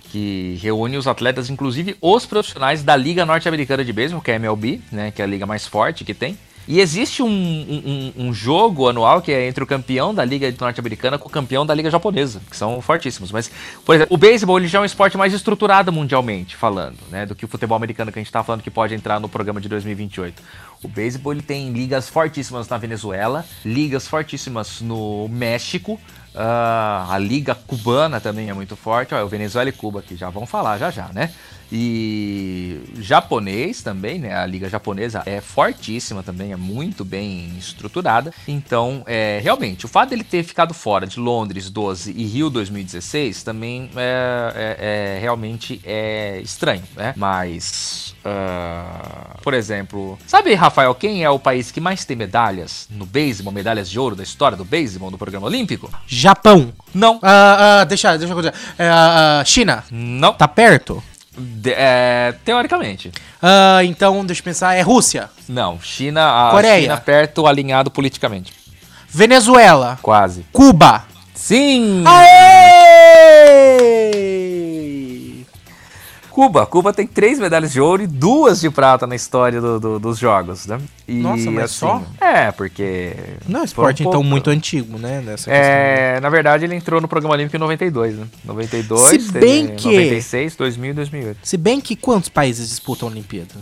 Que reúne os atletas, inclusive os profissionais da Liga Norte-Americana de Beisebol, que é a MLB, né? Que é a liga mais forte que tem. E existe um, um, um- jogo anual que é entre o campeão da Liga Norte-Americana com o campeão da Liga Japonesa, que são fortíssimos. Mas, por exemplo, o beisebol já é um esporte mais estruturado mundialmente, falando, né? Do que o futebol americano que a gente tá falando que pode entrar no programa de 2028. O beisebol ele tem ligas fortíssimas na Venezuela, ligas fortíssimas no México, ah, a liga cubana também é muito forte. Ó, o Venezuela e Cuba aqui já vão falar já já, né? E japonês também, né? A liga japonesa é fortíssima também, é muito bem estruturada. Então, é, realmente, o fato dele ter ficado fora de Londres 12 e Rio 2016 também é, é- é- realmente é estranho, né? Mas, ah, por exemplo, sabe, Rafael, quem é o país que mais tem medalhas no beisebol, medalhas de ouro da história do beisebol no programa olímpico? Japão. Não. Ah, ah, deixa, deixa eu. É, China. Não. Tá perto? De- é, teoricamente. Ah, então, deixa eu pensar. É Rússia. Não. China, a Coreia. China perto alinhado politicamente. Venezuela. Quase. Cuba. Sim! Aê! Cuba. Cuba tem três medalhas de ouro e duas de prata na história do- do- dos jogos, né? E, Nossa, mas só? É, porque... Não é um esporte, então, pouco- muito antigo, né? Nessa É, na verdade, ele entrou no programa olímpico em 92, né? 92, Se bem que- 96, 2000 e 2008. Se bem que quantos países disputam a Olimpíada?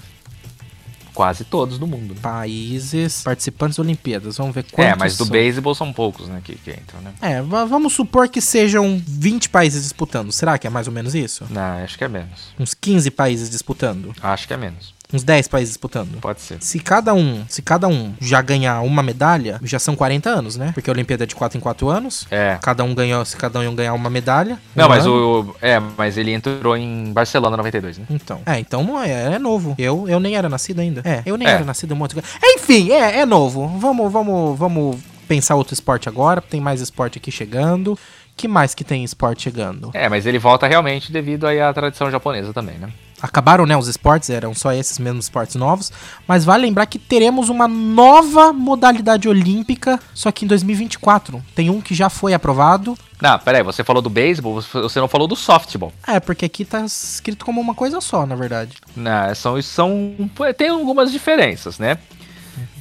Quase todos do mundo. né? Países participantes da Olimpíadas. Vamos ver quantos É, mas do são. beisebol são poucos, né, que, que entram, né? É, va- vamos supor que sejam 20 países disputando. Será que é mais ou menos isso? Não, acho que é menos. Uns 15 países disputando? Acho que é menos. Uns 10 países disputando? Pode ser. Se cada um, se cada um já ganhar uma medalha, já são 40 anos, né? Porque a Olimpíada é de 4 em 4 anos. É. Cada um ganhou, se cada um ganhar uma medalha. Não, um mas ano. o. É, mas ele entrou em Barcelona 92, né? Então. É, então é, é novo. Eu, eu nem era nascido ainda. É, eu nem É. era nascido um monte de... Enfim, é, é novo. Vamos, vamos, vamos pensar outro esporte agora. Tem mais esporte aqui chegando. Que mais que tem esporte chegando? É, mas ele volta realmente devido aí à tradição japonesa também, né? Acabaram, né, os esportes, eram só esses mesmos esportes novos, mas vale lembrar que teremos uma nova modalidade olímpica, só que em 2024. Tem um que já foi aprovado. Não, peraí, você falou do beisebol, você- não falou do softball. É, porque aqui tá escrito como uma coisa só, na verdade. Não, são, são. Tem algumas diferenças, né?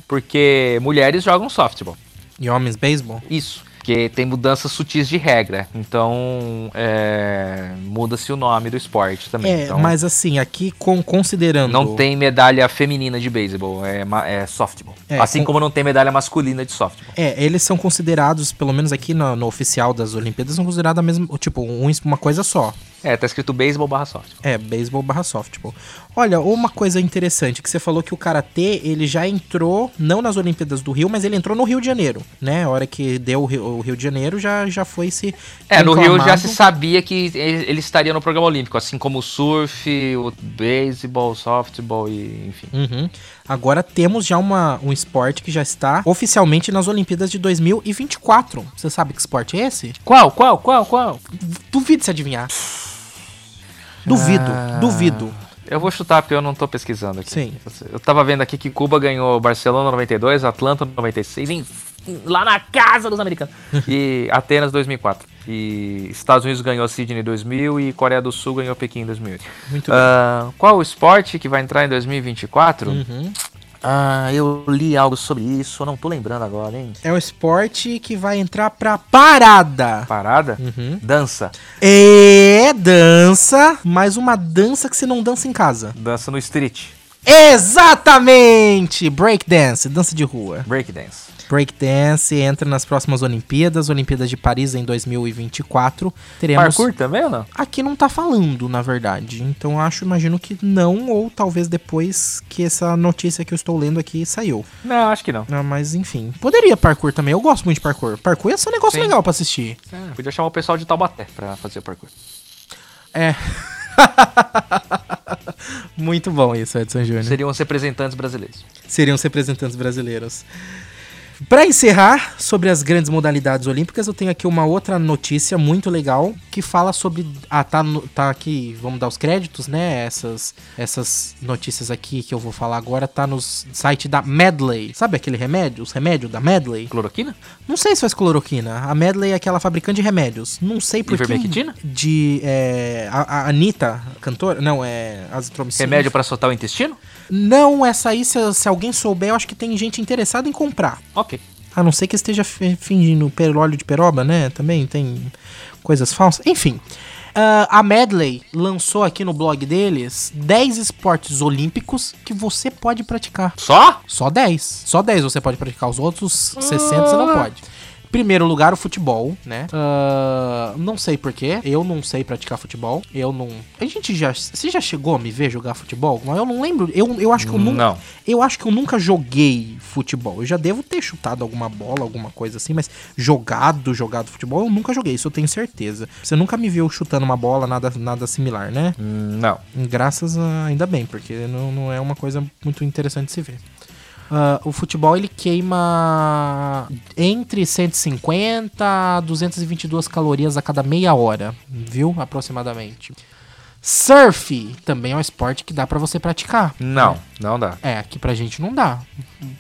Porque mulheres jogam softball. E homens beisebol? Isso. Porque tem mudanças sutis de regra. Então, é, muda-se o nome do esporte também. É, então, mas assim, aqui com, considerando... Não tem medalha feminina de beisebol, é, é softball. É, assim com- como não tem medalha masculina de softball. É, eles são considerados, pelo menos aqui no, no oficial das Olimpíadas, são considerados a mesma, tipo, um- uma coisa só. É, tá escrito beisebol barra softball. É, beisebol barra softball. Olha, uma coisa interessante, que você falou que o Karatê, ele já entrou, não nas Olimpíadas do Rio, mas ele entrou no Rio de Janeiro, né? A hora que deu o Rio, o Rio de Janeiro, já, já foi se É, no Rio já se sabia que ele, ele estaria no programa olímpico, assim como o surf, o beisebol, o softball e enfim. Uhum. Agora temos já uma, um esporte que já está oficialmente nas Olimpíadas de 2024. Você sabe que esporte é esse? Qual, qual, qual, qual? Duvido se adivinhar. Duvido, Ah. duvido. Eu vou chutar porque eu não tô pesquisando aqui. Sim. Eu tava vendo aqui que Cuba ganhou Barcelona 92, Atlanta 96, em- lá na casa dos americanos. e Atenas 2004. E Estados Unidos ganhou Sydney em 2000 e Coreia do Sul ganhou Pequim em 2008. Muito Ah, qual o esporte que vai entrar em 2024? Uhum. Ah, eu li algo sobre isso, eu não tô lembrando agora, hein? É um esporte que vai entrar pra parada. Parada? Uhum. Dança. É dança, mas uma dança que você não dança em casa. Dança no street. Exatamente! Breakdance, dança de rua. Breakdance. Breakdance entra nas próximas Olimpíadas, Olimpíadas de Paris em 2024. Teremos Parkour também ou não? Aqui não tá falando, na verdade. Então acho, imagino que não, ou talvez depois que essa notícia que eu estou lendo aqui saiu. Não, acho que não. Ah, mas enfim. poderia parkour também. Eu gosto muito de parkour. Parkour ia ser um negócio Sim. legal pra assistir. Podia chamar o pessoal de Taubaté pra fazer parkour. É. muito bom isso, Edson Júnior. Seriam os representantes brasileiros. seriam os representantes brasileiros. Para encerrar sobre as grandes modalidades olímpicas, eu tenho aqui uma outra notícia muito legal que fala sobre. Ah, tá, no- tá aqui, vamos dar os créditos, né? Essas, essas notícias aqui que eu vou falar agora tá no site da Medley. Sabe aquele remédio? Os remédios da Medley? Cloroquina? Não sei se faz cloroquina. A Medley é aquela fabricante de remédios. Não sei por que. Ivermectina? De. É, a, a Anitta, cantora? Não, é. Azitromicina. Remédio pra soltar o intestino? Não, essa aí, se, se alguém souber, eu acho que tem gente interessada em comprar. Ok. A não ser que esteja fi- fingindo óleo de peroba, né? Também tem coisas falsas. Enfim. ah, a Medley lançou aqui no blog deles 10 esportes olímpicos que você pode praticar. Só? Só 10. Só 10 você pode praticar. Os outros 60 você não pode. Primeiro lugar, o futebol, né? Ah, não sei porquê. Eu não sei praticar futebol. Eu não. A gente já. Você já chegou a me ver jogar futebol? Eu não lembro. Eu, eu acho que eu nunca. Não. Eu acho que eu nunca joguei futebol. Eu já devo ter chutado alguma bola, alguma coisa assim, mas jogado, jogado futebol, eu nunca joguei, isso eu tenho certeza. Você nunca me viu chutando uma bola, nada, nada similar, né? Hum, Não. Graças a, ainda bem, porque não, não é uma coisa muito interessante de se ver. Ah, o futebol ele queima entre 150 a 222 calorias a cada meia hora, viu? Aproximadamente. Surf também é um esporte que dá pra você praticar. Não, não dá. É, aqui pra gente não dá.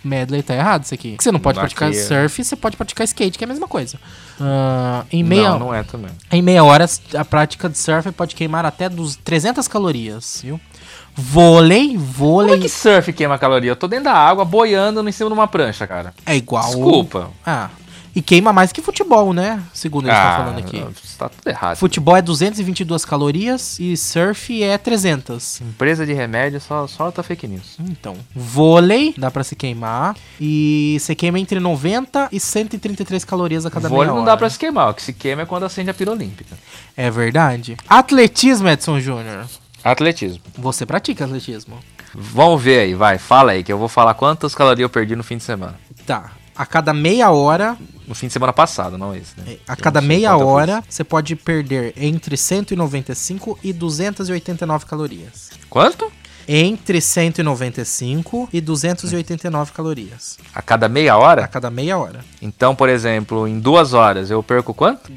Medley tá errado isso aqui. Você não pode Aqui praticar é- surf, você pode praticar skate, que é a mesma coisa. Ah, em, meia, Não, não é também. em meia hora, a prática de surf pode queimar até dos 300 calorias, viu? Vôlei, Como vôlei é que surf queima caloria? Eu tô dentro da água boiando em cima de uma prancha, cara. é igual. Desculpa. Ah, e queima mais que futebol, né? Segundo eles estão falando aqui. Tá tudo errado. Futebol é 222 calorias e surf é 300. Empresa de remédio só, só tá fake news. Então, vôlei dá pra se queimar e você queima entre 90 e 133 calorias a cada Vôlei meia não hora. dá pra se queimar. O que se queima é quando acende a pira olímpica. É verdade. Atletismo, Edson Júnior. Atletismo. Você pratica atletismo? Vamos ver aí, vai. Fala aí, que eu vou falar quantas calorias eu perdi no fim de semana. Tá. A cada meia hora, No fim de semana passado, não esse, né? a Eu cada meia hora, você pode perder entre 195 e 289 calorias. Quanto? Entre 195 e 289 calorias. A cada meia A hora? cada meia hora. Então, por exemplo, em duas horas eu perco quanto?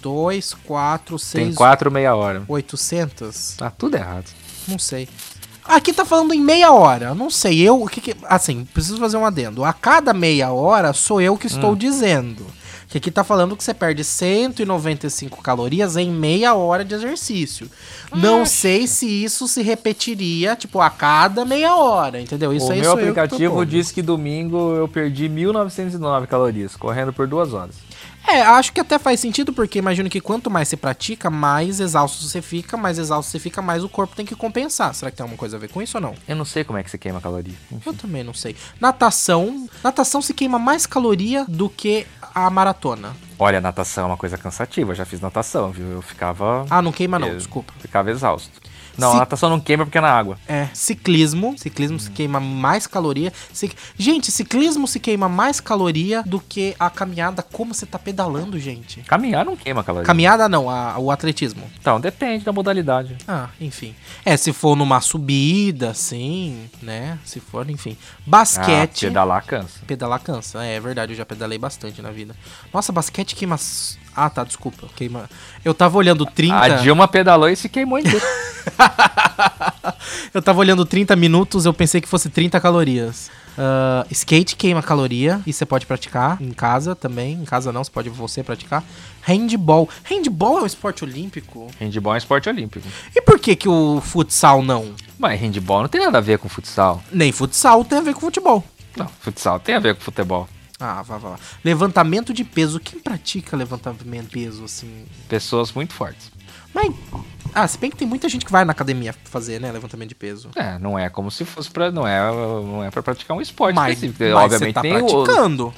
2, 4, 6, Tem quatro meia hora. 800? Tá tudo errado. Não sei. Aqui tá falando em meia hora. Não sei. Eu. o que que- assim, preciso fazer um adendo. A cada meia hora sou eu que estou dizendo. Que aqui tá falando que você perde 195 calorias em meia hora de exercício. Não sei se isso se repetiria, tipo, a cada meia hora, entendeu? Isso o aí meu que aplicativo diz que domingo eu perdi 1909 calorias, correndo por duas horas. É, acho que até faz sentido, porque imagino que quanto mais você pratica, mais exausto você fica, mais exausto você fica, mais o corpo tem que compensar. Será que tem alguma coisa a ver com isso ou não? Eu não sei como é que você queima caloria. Eu também não sei. Natação. Natação se queima mais caloria do que a maratona. Olha, natação é uma coisa cansativa. Eu já fiz natação, viu? Eu ficava. Ah, não queima não, eu desculpa. Ficava exausto. Não, a natação não queima porque é na água. É, ciclismo. Ciclismo se queima mais caloria. Cic- Gente, ciclismo se queima mais caloria do que a caminhada. Como você tá pedalando, gente? Caminhar não queima caloria. Caminhada não, a- o atletismo. Então, depende da modalidade. Ah, enfim. É, se for numa subida, assim, né? Se for, enfim. Ah, Basquete. pedalar cansa. Pedalar cansa, é, é verdade, eu já pedalei bastante na vida. Nossa, basquete queima. Ah, tá, desculpa. Queima. Eu tava olhando 30. A Dilma pedalou e se queimou inteiro. eu tava olhando 30 minutos, eu pensei que fosse 30 calorias. Ah, skate queima caloria e você pode praticar em casa também. Em casa não, você pode você praticar. Handball. Handball é um esporte olímpico? Handball é um esporte olímpico. E por que que o futsal não? Mas handball não tem nada a ver com futsal. Nem futsal tem a ver com futebol. Não, futsal tem a ver com futebol. Ah, vá, vá. vá. Levantamento de peso. Quem pratica levantamento de peso, assim? Pessoas muito fortes. Mas. Ah, se bem que tem muita gente que vai na academia fazer, né? Levantamento de peso. É, não é como se fosse pra. Não é, não é pra praticar um esporte Mas, específico. mas Obviamente você tá tem o- praticando.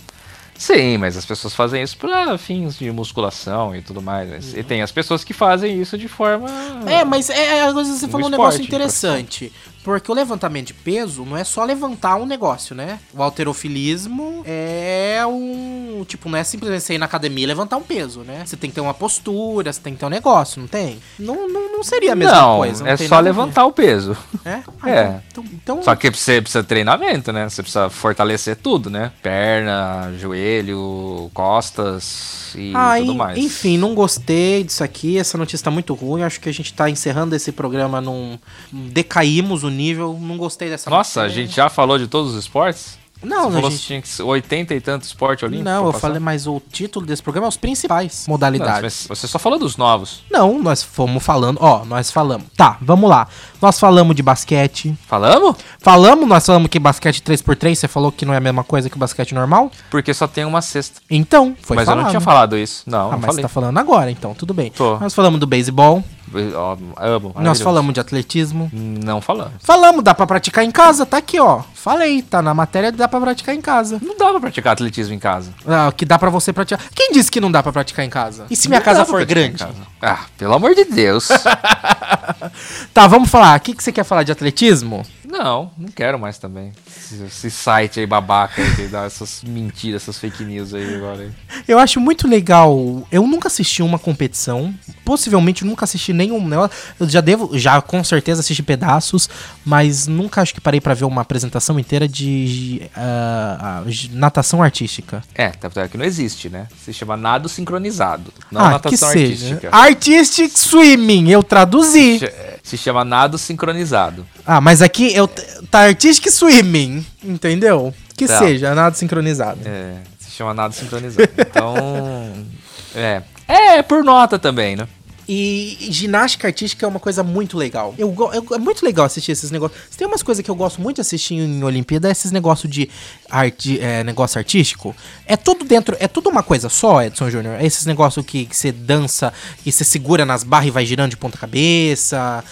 Sim, mas as pessoas fazem isso pra fins de musculação e tudo mais. mas- E tem as pessoas que fazem isso de forma. É, mas é, às vezes você Um falou um negócio esporte, interessante. Porque o levantamento de peso não é só levantar um negócio, né? O alterofilismo é um. Tipo, não é simplesmente você ir na academia e levantar um peso, né? Você tem que ter uma postura, você tem que ter um negócio, não tem? Não, não, não seria a mesma não, coisa. é tem só levantar o peso. É? Ah, É. Então, então, Só que você precisa de treinamento, né? Você precisa fortalecer tudo, né? Perna, joelho, costas e Ah, tudo mais. Enfim, não gostei disso aqui. Essa notícia tá muito ruim. Acho que a gente tá encerrando esse programa num. Decaímos o nível. Não gostei dessa Nossa, a matéria. gente já falou de todos os esportes? Não, Você a falou gente- tinha que ser 80 e tanto esporte olímpico? Não, eu passar? falei, mas o título desse programa é os principais Não, modalidades. mas você só falou dos novos. Não, nós fomos falando, ó, nós falamos. Tá, vamos lá. Nós falamos de basquete. Falamos? Falamos, nós falamos que basquete 3x3, você falou que não é a mesma coisa que o basquete normal? Porque só tem uma cesta. Então, foi mas falado. eu não tinha falado isso. Não, Ah, não mas falei. você tá falando agora, então, tudo bem. Tô. Nós falamos do beisebol, Ó, amo. nós falamos de atletismo. Não falamos. Falamos, dá pra praticar em casa, tá aqui, ó. Falei, tá na matéria, dá pra praticar em casa. Não dá pra praticar atletismo em casa. Ah, que dá pra você praticar. Quem disse que não dá pra praticar em casa? E se minha Não casa for grande? casa. Ah, pelo amor de Deus. Tá, vamos falar. O que, que você quer falar de atletismo? não, não quero mais também. Esse, esse site aí babaca aí que dá essas mentiras, essas fake news aí agora. aí. Eu acho muito legal. Eu nunca assisti uma competição. Possivelmente nunca assisti nenhum. Eu já devo, já com certeza assisti pedaços, mas nunca acho que parei pra ver uma apresentação inteira de de natação artística. É, é que não existe, né? Se chama nado sincronizado. Não ah, que natação seja. artística. Artistic Swimming, eu traduzi. Se chama nado sincronizado. Ah, mas aqui eu, tá Artistic Swimming, entendeu? Que Tá. seja, nada sincronizado. É, se chama nado sincronizado. Então. é. É, por nota também, né? E ginástica artística é uma coisa muito legal. Eu, eu- é muito legal assistir esses negócios. Tem umas coisas que eu gosto muito de assistir em Olimpíada, é esses negócios de arte, é, negócio artístico. É tudo dentro, é tudo uma coisa só, Edson Júnior. É esses negócios que, que você dança e você segura nas barras e vai girando de ponta cabeça.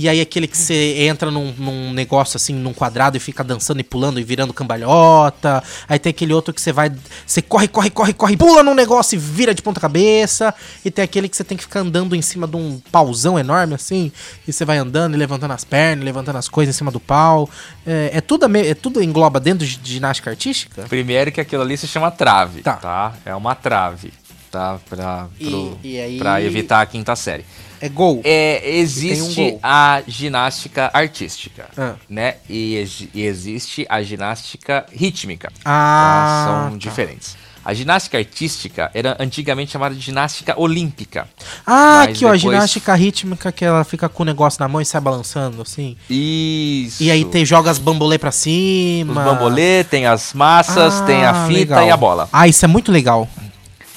E aí aquele que você entra num, num negócio assim, num quadrado e fica dançando e pulando e virando cambalhota. Aí tem aquele outro que você vai. Você corre, corre, corre, corre, pula num negócio e vira de ponta cabeça. E tem aquele que você tem que ficar andando em cima de um pauzão enorme assim. E você vai andando e levantando as pernas, levantando as coisas em cima do pau. É, é tudo, é tudo engloba dentro de ginástica artística? Primeiro que aquilo ali se chama trave, Tá. tá? É uma trave, tá? Pra, E- pro- e aí- pra evitar a quinta série. É gol. É, existe um gol. a ginástica artística, Ah. né? E, e existe a ginástica rítmica. Ah, tá? São tá. diferentes. A ginástica artística era antigamente chamada de ginástica olímpica. Ah, aqui ó, a depois- ginástica rítmica que ela fica com o negócio na mão e sai balançando assim. Isso. E aí tem, joga as bambolê pra os cima. bambolê, tem as massas, Ah, tem a fita legal. e a bola. Ah, isso é muito legal.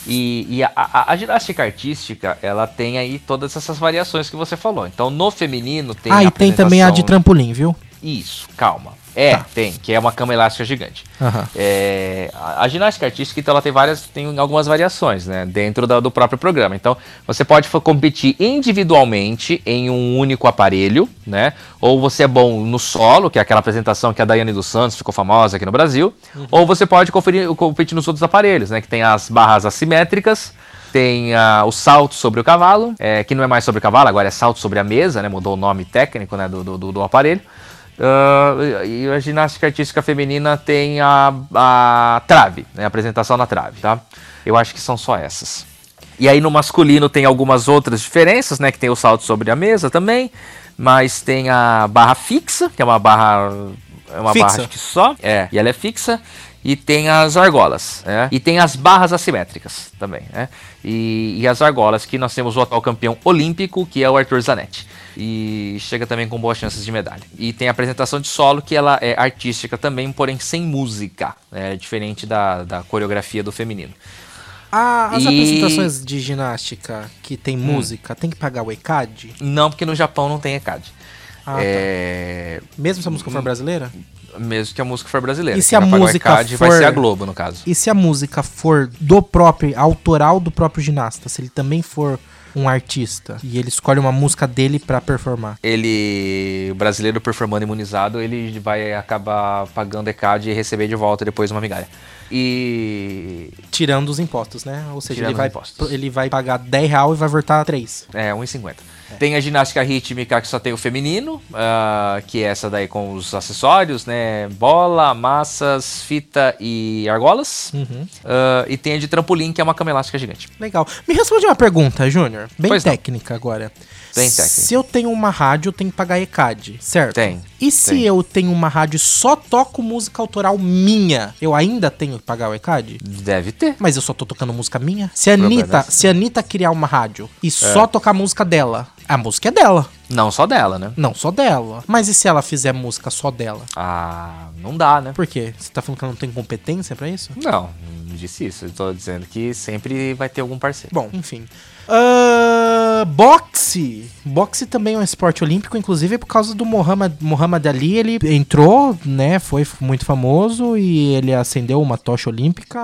E, e a, a- a ginástica artística, ela tem aí todas essas variações que você falou. Então, no feminino tem ah, e tem também a de trampolim, viu? Isso, calma. É, Tá. tem, que é uma cama elástica gigante. Aham. É, a, a ginástica artística, então, ela tem várias, tem algumas variações, né, dentro da- do próprio programa. Então, você pode competir individualmente em um único aparelho, né, ou você é bom no solo, que é aquela apresentação que a Daiane dos Santos ficou famosa aqui no Brasil, ou você pode conferir, competir nos outros aparelhos, né, que tem as barras assimétricas, tem o salto sobre o cavalo, é, que não é mais sobre o cavalo, agora é salto sobre a mesa, né, mudou o nome técnico, né, do- do- do aparelho. Ah, e a ginástica artística feminina tem a, a trave, né? A apresentação na trave, tá? Eu acho que são só essas. E aí no masculino tem algumas outras diferenças, né? Que tem o salto sobre a mesa também, mas tem a barra fixa, que é uma barra é uma Fixa. barra que só, é, e ela é fixa. e tem as argolas, né? E tem as barras assimétricas também, né? E, e as argolas, que nós temos o atual campeão olímpico, que é o Arthur Zanetti. E chega também com boas chances de medalha. E tem a apresentação de solo, que ela é artística também, porém sem música. É diferente da, da coreografia do feminino. Ah, as E- apresentações de ginástica que tem Hum. música, tem que pagar o ECAD? Não, porque no Japão não tem ECAD. Ah, tá. é... Mesmo se a música for brasileira? Mesmo que a música for brasileira. E se a vai música ECAD vai for- ser a Globo, no caso. E se a música for do próprio, autoral do próprio ginasta? Se ele também for um artista e ele escolhe uma música dele pra performar? Ele, o brasileiro performando imunizado, ele vai acabar pagando ECAD e receber de volta depois uma migalha. E Tirando os impostos, né? Ou seja, Tirando ele vai, impostos. ele vai pagar 10 real e vai voltar 3. É, 1,50. Tem a ginástica rítmica que só tem o feminino, ah, que é essa daí com os acessórios, né? Bola, massas, fita e argolas. Uhum. Ah, e tem a de trampolim, que é uma cama elástica gigante. Legal. Me responde uma pergunta, Júnior. Bem Pois não. técnica agora. Bem técnica. Se eu tenho uma rádio, eu tenho que pagar ECAD, certo? Tem, E se tem. eu tenho uma rádio e só toco música autoral minha, eu ainda tenho que pagar o ECAD? Deve ter. Mas eu só tô tocando música minha? Se a Anitta, é esse. se a Anitta criar uma rádio e É. só tocar música dela, a música é dela. Não só dela, né? Não só dela. Mas e se ela fizer música só dela? Ah, não dá, né? Por quê? Você tá falando que ela não tem competência pra isso? Não, não disse isso. Eu tô dizendo que sempre vai ter algum parceiro. Bom, enfim. Boxe. Boxe também é um esporte olímpico, inclusive por causa do Muhammad, Muhammad Ali. Ele entrou, né? Foi muito famoso e ele acendeu uma tocha olímpica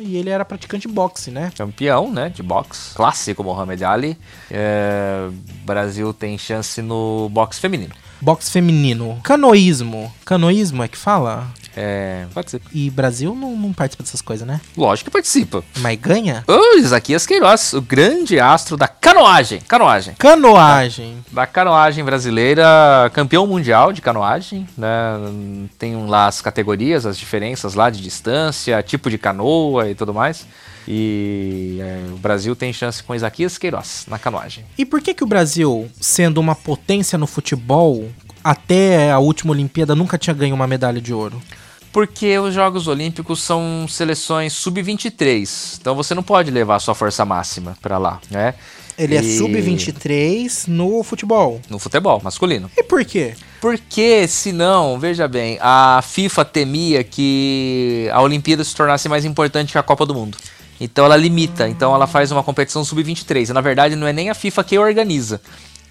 e ele era praticante de boxe, né? Campeão, né, de boxe. Clássico Mohamed Ali. É, Brasil tem chance no boxe feminino. Boxe feminino. Canoísmo. Canoísmo é que fala? É, ser. E Brasil não, não participa dessas coisas, né? Lógico que participa. Mas ganha? Ô, Isaquias Queiroz, o grande astro da canoagem. Canoagem. Canoagem. Da canoagem brasileira, campeão mundial de canoagem, né? Tem lá as categorias, as diferenças lá de distância, tipo de canoa e tudo mais. E é, o Brasil tem chance com Isaquias Queiroz na canoagem. E por que que o Brasil, sendo uma potência no futebol, até a última Olimpíada nunca tinha ganho uma medalha de ouro? Porque os Jogos Olímpicos são seleções sub-23, então você não pode levar a sua força máxima pra lá, né? Ele é E- sub-23 no futebol. No futebol masculino. E por quê? Porque, senão, veja bem, a FIFA temia que a Olimpíada se tornasse mais importante que a Copa do Mundo. Então ela limita, então ela faz uma competição sub-23. E na verdade não é nem a FIFA que organiza.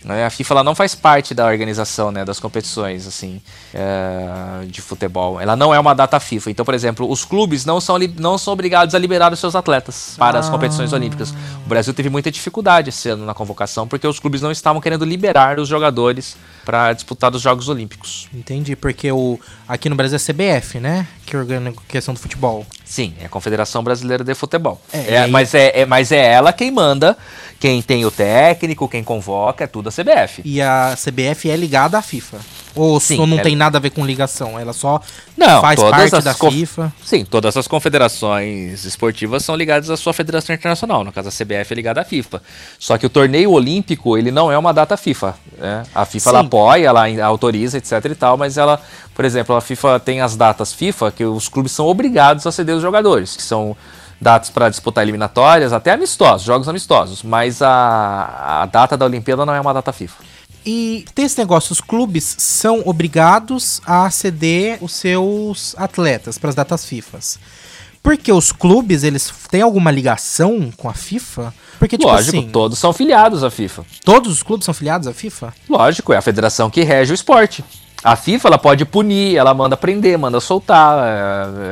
Né? A FIFA ela não faz parte da organização né, das competições assim é, de futebol. Ela não é uma data FIFA. Então, por exemplo, os clubes não são, não são obrigados a liberar os seus atletas para as competições olímpicas. O Brasil teve muita dificuldade esse ano na convocação porque os clubes não estavam querendo liberar os jogadores para disputar os Jogos Olímpicos. Entendi, porque o aqui no Brasil é CBF, né? Que organiza a questão do futebol. Sim, é a Confederação Brasileira de Futebol. É, É, mas, é, é- mas é ela quem manda, quem tem o técnico, quem convoca, é tudo a CBF. E a CBF é ligada à FIFA. Ou Sim, não é- tem nada a ver com ligação, ela só Não, faz parte da conf- FIFA. Sim, todas as confederações esportivas são ligadas à sua federação internacional. No caso, a CBF é ligada à FIFA. Só que o torneio olímpico, ele não é uma data FIFA. né? A FIFA ela apoia, ela autoriza, etc e tal, mas ela, por exemplo, a FIFA tem as datas FIFA que os clubes são obrigados a ceder os jogadores, que são datas para disputar eliminatórias, até amistosos, jogos amistosos. Mas a, a data da Olimpíada não é uma data FIFA. E tem esse negócio, os clubes são obrigados a ceder os seus atletas para as datas FIFAs. Porque os clubes, eles têm alguma ligação com a FIFA? Porque, tipo Lógico, assim, todos são filiados à FIFA. todos os clubes são filiados à FIFA? Lógico, é a federação que rege o esporte. A FIFA ela pode punir, ela manda prender, manda soltar.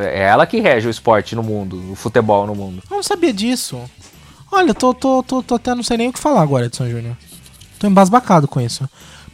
É, é ela que rege o esporte no mundo, o futebol no mundo. Eu não sabia disso. Olha, tô, tô, tô, tô até não sei nem o que falar agora, Edson Júnior. Tô embasbacado com isso.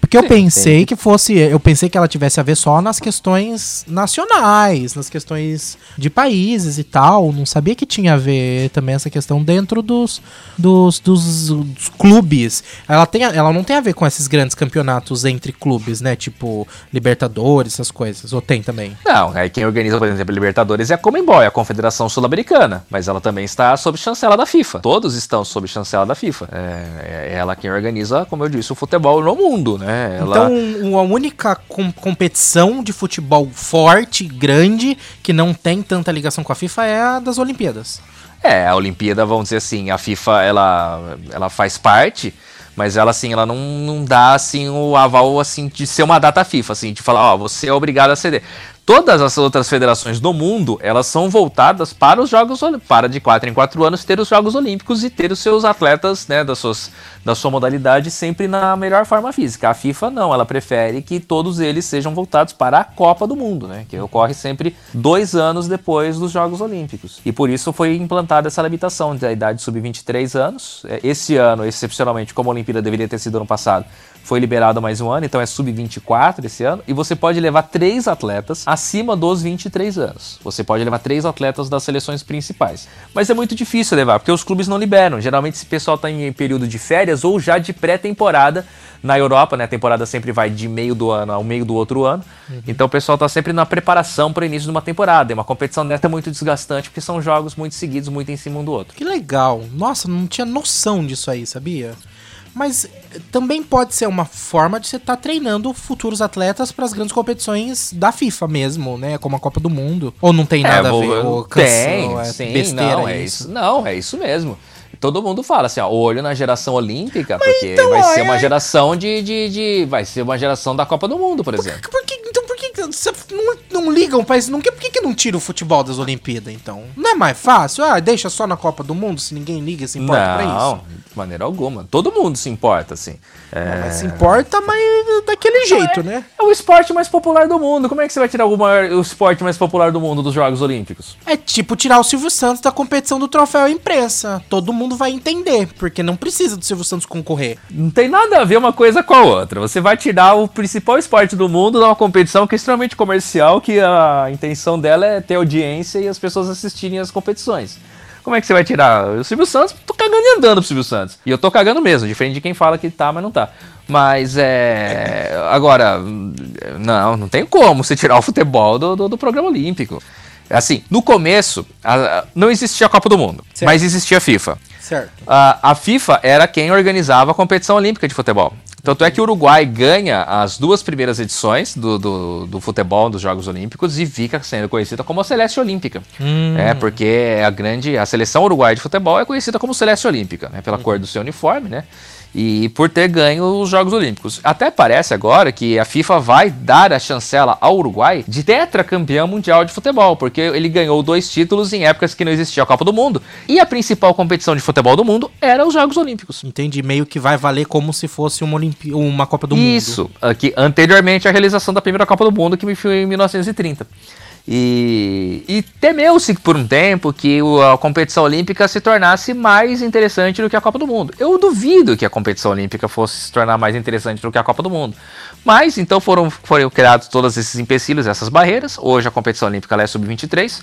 Porque eu Sim, pensei tem. que fosse. Eu pensei que ela tivesse a ver só nas questões nacionais, nas questões de países e tal. Não sabia que tinha a ver também essa questão dentro dos, dos, dos, dos clubes. Ela, tem, ela não tem a ver com esses grandes campeonatos entre clubes, né? Tipo Libertadores, essas coisas. Ou tem também? Não, aí quem organiza, por exemplo, Libertadores é a Comembol, é a Confederação Sul-Americana, mas ela também está sob chancela da FIFA. Todos estão sob chancela da FIFA. É, é ela quem organiza, como eu disse, o futebol no mundo, né? Né? Ela... Então, a única com- competição de futebol forte, grande, que não tem tanta ligação com a FIFA é a das Olimpíadas. É, a Olimpíada, vamos dizer assim, a FIFA, ela, ela faz parte, mas ela, assim, ela não, não dá, assim, o aval, assim, de ser uma data FIFA, assim, de falar, ó, você é obrigado a ceder. Todas as outras federações do mundo, elas são voltadas para os Jogos para de 4 em 4 anos ter os Jogos Olímpicos e ter os seus atletas, né, das suas, da sua modalidade sempre na melhor forma física. A FIFA não, ela prefere que todos eles sejam voltados para a Copa do Mundo, né, que ocorre sempre dois anos depois dos Jogos Olímpicos. E por isso foi implantada essa limitação da idade sub-23 anos. É, Esse ano, excepcionalmente, como a Olimpíada deveria ter sido ano passado, foi liberado mais um ano, então é sub-24 esse ano, e você pode levar três atletas acima dos 23 anos. Você pode levar três atletas das seleções principais. Mas é muito difícil levar, porque os clubes não liberam. Geralmente esse pessoal está em período de férias ou já de pré-temporada. Na Europa, né, a temporada sempre vai de meio do ano ao meio do outro ano. Então o pessoal está sempre na preparação para o início de uma temporada. É uma competição dessa muito desgastante, porque são jogos muito seguidos, muito em cima um do outro. Que legal. Nossa, não tinha noção disso aí, sabia? Mas também pode ser uma forma de você estar treinando futuros atletas para as grandes competições da FIFA mesmo, né? Como a Copa do Mundo. Ou não tem nada É, vou- a ver? Ou tem, é sim, besteira não, é isso. Não, é isso mesmo. Todo mundo fala assim, ó, olho na geração olímpica, porque então, vai ó, ser é- uma geração de, de, de- Vai ser uma geração da Copa do Mundo, por exemplo. Então não, não ligam pra isso? Não, por que, que não tira o futebol das Olimpíadas, então? Não é mais fácil? Ah, deixa só na Copa do Mundo, se ninguém liga, se importa pra Não, isso. de maneira alguma. Todo mundo se importa, assim. É, se importa, mas daquele jeito, né? é o esporte mais popular do mundo. Como é que você vai tirar o, maior, o esporte mais popular do mundo dos Jogos Olímpicos? É tipo tirar o Silvio Santos da competição do troféu imprensa. Todo mundo vai entender, porque não precisa do Silvio Santos concorrer. Não tem nada a ver uma coisa com a outra. Você vai tirar o principal esporte do mundo numa competição que é extremamente comercial, que a intenção dela é ter audiência e as pessoas assistirem as competições. Como é que você vai tirar? O Silvio Santos, tô cagando e andando pro Silvio Santos. E eu tô cagando mesmo, diferente de quem fala que tá, mas não tá. Mas é. Agora, não, não tem como você tirar o futebol do, do, do programa olímpico. Assim, no começo, a- a- não existia a Copa do Mundo, Certo. mas existia a FIFA. Certo. A, a FIFA era quem organizava a competição olímpica de futebol. Tanto é que o Uruguai ganha as duas primeiras edições do, do, do futebol dos Jogos Olímpicos e fica sendo conhecida como a Celeste Olímpica. É, porque é a grande. A seleção uruguaia de futebol é conhecida como Celeste Olímpica, né? Pela cor do seu uniforme, né? E por ter ganho os Jogos Olímpicos. Até parece agora que a FIFA vai dar a chancela ao Uruguai de tetracampeão mundial de futebol, porque ele ganhou dois títulos em épocas que não existia a Copa do Mundo. E a principal competição de futebol do mundo era os Jogos Olímpicos. Entendi. Meio que vai valer como se fosse uma, uma Copa do Mundo. Isso, anteriormente à realização da primeira Copa do Mundo, que foi em 1930. E, e temeu-se por um tempo que a competição olímpica se tornasse mais interessante do que a Copa do Mundo. Eu duvido que a competição olímpica fosse se tornar mais interessante do que a Copa do Mundo. Mas então foram, foram criados todos esses empecilhos, essas barreiras. Hoje a competição olímpica é sub-23.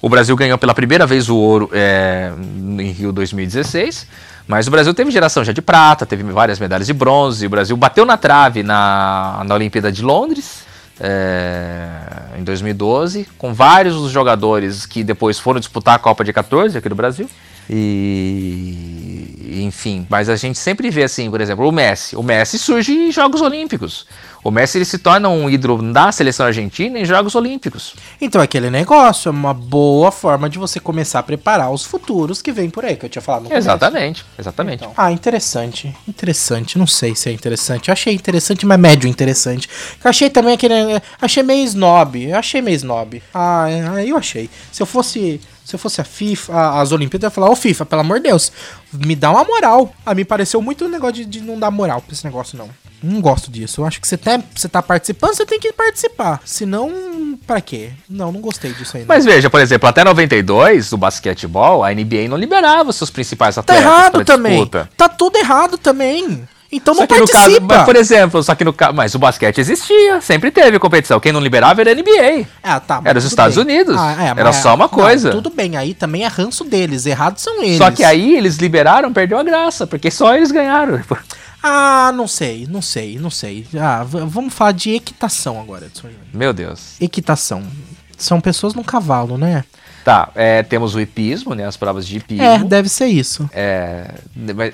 O Brasil ganhou pela primeira vez o ouro é, em Rio 2016. Mas o Brasil teve geração já de prata, teve várias medalhas de bronze. O Brasil bateu na trave na, na Olimpíada de Londres. É, em 2012, com vários dos jogadores que depois foram disputar a Copa de 14 aqui do Brasil. E enfim, mas a gente sempre vê assim, por exemplo, o Messi. O Messi surge em Jogos Olímpicos. O Messi ele se torna um ídolo da seleção argentina em Jogos Olímpicos. Então é aquele negócio, é uma boa forma de você começar a preparar os futuros que vem por aí, que eu tinha falado no começo. Exatamente, exatamente. Então. Ah, interessante. Interessante. Não sei se é interessante. Eu achei interessante, mas médio interessante. Eu achei também aquele. Achei meio snob. Eu achei meio snob. Ah, é, eu achei. Se eu fosse. Se eu fosse a FIFA, a- as Olimpíadas, eu ia falar, ô FIFA, pelo amor de Deus, me dá uma moral. Ah, me pareceu muito um negócio de, de não dar moral pra esse negócio, não. Não gosto disso. Eu acho que você, tá, você tá participando, você tem que participar. Senão, pra quê? Não, não gostei disso aí. não. Mas veja, por exemplo, até 92, o basquetebol, a NBA não liberava seus principais Tá atletas errado pra também. disputa. Tá tudo errado também. Então não no caso, participa. mas, por exemplo, só que no mas o basquete existia, sempre teve competição. Quem não liberava era a NBA. Ah, tá. Era os Estados bem. Unidos. é, Era só uma não, coisa. tudo bem, aí também é ranço deles. Errados são eles. Só que aí eles liberaram, perdeu a graça, porque só eles ganharam. Ah, não sei, não sei, não sei. Ah, vamos falar de equitação agora, Edson. Meu Deus. Equitação. São pessoas no cavalo, né? Tá, é, temos o hipismo, né? As provas de hipismo. É, deve ser isso. É,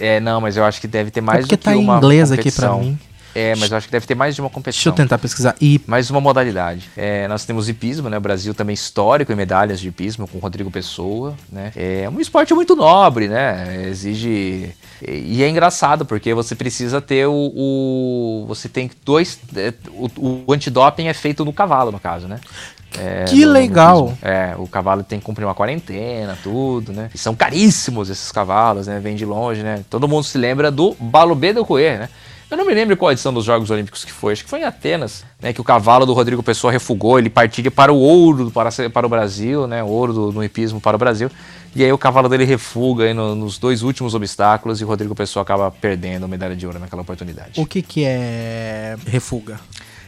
é, não, mas eu acho que deve ter mais é porque do que tá em uma inglês aqui pra competição. mim. É, mas eu acho que deve ter mais de uma Deixa eu competição. tentar pesquisar. E Mais uma modalidade. É, nós temos hipismo, né? O Brasil também histórico em medalhas de hipismo com Rodrigo Pessoa, né? É um esporte muito nobre, né? Exige e é engraçado porque você precisa ter o, o- você tem dois é, o, o antidoping é feito no cavalo no caso, né? É, Que no- no legal. hipismo. É, o cavalo tem que cumprir uma quarentena, tudo, né? E são caríssimos esses cavalos, né? Vem de longe, né? Todo mundo se lembra do Balobé do Coelho, né? Eu não me lembro qual edição dos Jogos Olímpicos que foi, acho que foi em Atenas, né? Que o cavalo do Rodrigo Pessoa refugou, ele partia para o ouro para, para o Brasil, né? O ouro do, no hipismo para o Brasil. E aí o cavalo dele refuga aí no- nos dois últimos obstáculos e o Rodrigo Pessoa acaba perdendo a medalha de ouro naquela oportunidade. o que que é refuga?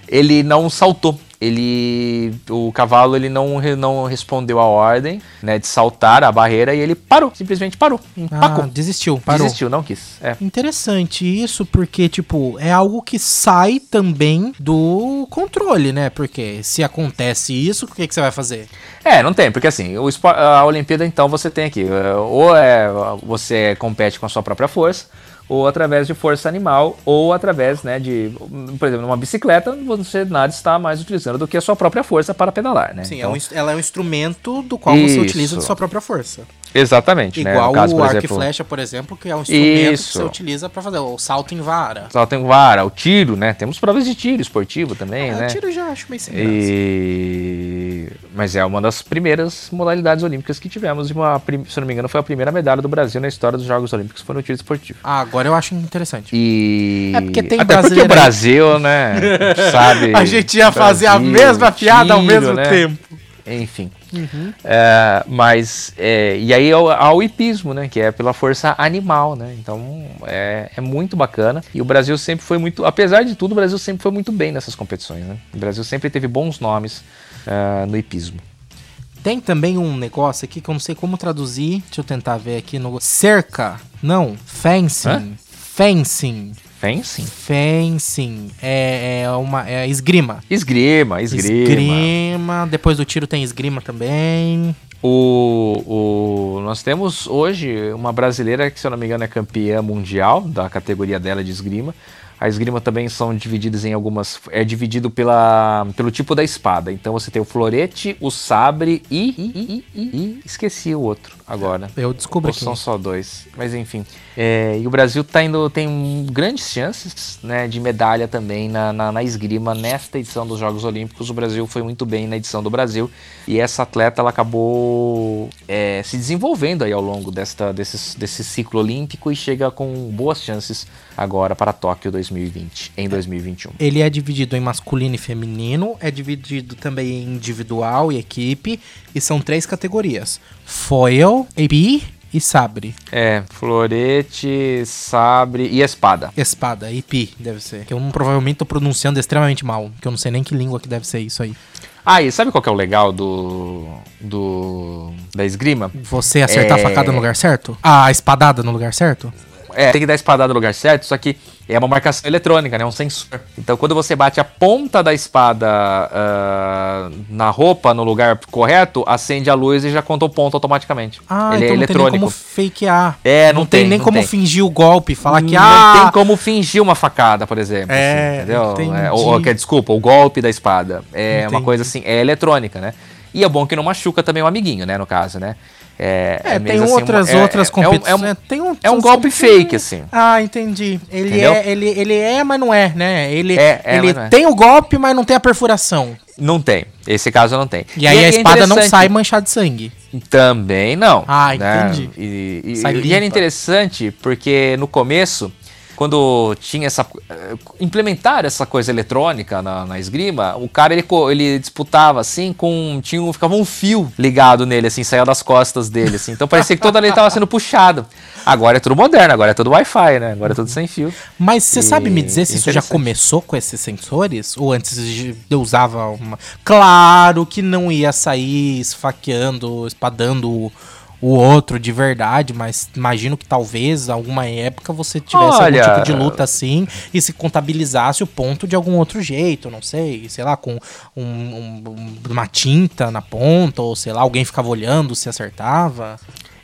Ele não saltou. Ele, o cavalo, ele não, não respondeu a ordem, né, de saltar a barreira e ele parou, simplesmente parou, empacou. Ah, desistiu, parou. Desistiu, não quis. É. Interessante isso, porque, tipo, é algo que sai também do controle, né? Porque se acontece isso, o que, que você vai fazer? É, não tem, porque assim, o a Olimpíada então você tem aqui, é, ou é você compete com a sua própria força, ou através de força animal, ou através, né, de, por exemplo, numa bicicleta, você nada está mais utilizando do que a sua própria força para pedalar, né? Sim, Então, é ins- ela é um instrumento do qual você Isso. utiliza de sua própria força. Exatamente, né? Igual No caso, o por arco e exemplo, flecha, por exemplo, que é um instrumento que Isso. você utiliza pra fazer o salto em vara. Só tem vara, o tiro, né? Temos provas de tiro esportivo também, Ah, né? tiro eu já acho meio sem graça. E... Mas é uma das primeiras modalidades olímpicas que tivemos. E uma, se não me engano, foi a primeira medalha do Brasil na história dos Jogos Olímpicos, foi no tiro esportivo. Ah, agora eu acho interessante. E... É porque tem Até porque o Brasil, né, sabe... A gente ia fazer a Brasil, mesma piada ao tiro, mesmo né? tempo. Enfim. É, mas, é, e aí ao, ao hipismo, né? Que é pela força animal, né? Então é, é muito bacana. E o Brasil sempre foi muito, apesar de tudo, o Brasil sempre foi muito bem nessas competições, né? O Brasil sempre teve bons nomes ah, no hipismo. Tem também um negócio aqui que eu não sei como traduzir. Deixa eu tentar ver aqui no. Cerca. Não. Fencing. Hã? Fencing. Fencing? Fencing. É, é uma. É esgrima. Esgrima, esgrima. Esgrima. Depois do tiro tem esgrima também. O, o, nós temos hoje uma brasileira que, se eu não me engano, é campeã mundial da categoria dela de esgrima. A esgrima também são divididas em algumas. É dividido pela, pelo tipo da espada. Então você tem o florete, o sabre e. e, e, e, e esqueci o outro agora. Eu descubro Ou aqui. são só dois. Mas enfim. É, e o Brasil tá indo, tem grandes chances né, de medalha também na, na, na esgrima nesta edição dos Jogos Olímpicos. O Brasil foi muito bem na edição do Brasil. E essa atleta ela acabou é, se desenvolvendo aí ao longo desta, desse, desse ciclo olímpico e chega com boas chances agora para Tóquio 2020, em 2021. Ele é dividido em masculino e feminino, é dividido também em individual e equipe, e são três categorias: foil, EP e sabre. É, florete, sabre e espada. Espada, EP, deve ser. Que eu provavelmente tô pronunciando extremamente mal, que eu não sei nem que língua que deve ser isso aí. Ah, e sabe qual que é o legal do, do da esgrima? Você acertar É. a facada no lugar certo? A espadada no lugar certo? É, tem que dar a espadada no lugar certo, só que é uma marcação eletrônica, né? Um sensor. Então, quando você bate a ponta da espada ah, na roupa, no lugar correto, acende a luz e já conta o ponto automaticamente. Ah, Ele então é não tem nem como fakear. É, não tem, tem, nem não como tem. fingir o golpe, falar que não ah, tem como fingir uma facada, por exemplo. É, assim, entendeu? É, ou, ou, que- desculpa, o golpe da espada. É Entendi. uma coisa assim, é eletrônica, né? E é bom que não machuca também o amiguinho, né? No caso, né? É, É, mesmo tem assim, outras uma- é- outras é- é um- competições. É um, tem um, é um golpe fake, assim. Ah, entendi. Ele Entendeu? é, ele, ele é, mas não é, né? Ele, É, é, ele é. tem o golpe, mas não tem a perfuração. Não tem. Esse caso não tem. E aí é- a é espada não sai manchada de sangue. Também não. Ah, né? entendi. E, e- e limpa. era interessante porque no começo, quando tinha essa. eh, implementar essa coisa eletrônica na, na esgrima, o cara ele, ele disputava assim com. Tinha, um- ficava um fio ligado nele, assim, saía das costas dele, assim. Então parecia que toda ele estava sendo puxado. Agora é tudo moderno, agora é tudo Wi-Fi, né? Agora é tudo sem fio. Mas você E- sabe me dizer se isso já começou com esses sensores? Ou antes de- eu usava uma. Claro que não ia sair esfaqueando, espadando o, outro de verdade, mas imagino que talvez alguma época você tivesse Olha- algum tipo de luta assim e se contabilizasse o ponto de algum outro jeito, não sei, sei lá, com um- um- uma tinta na ponta, ou sei lá, alguém ficava olhando se acertava.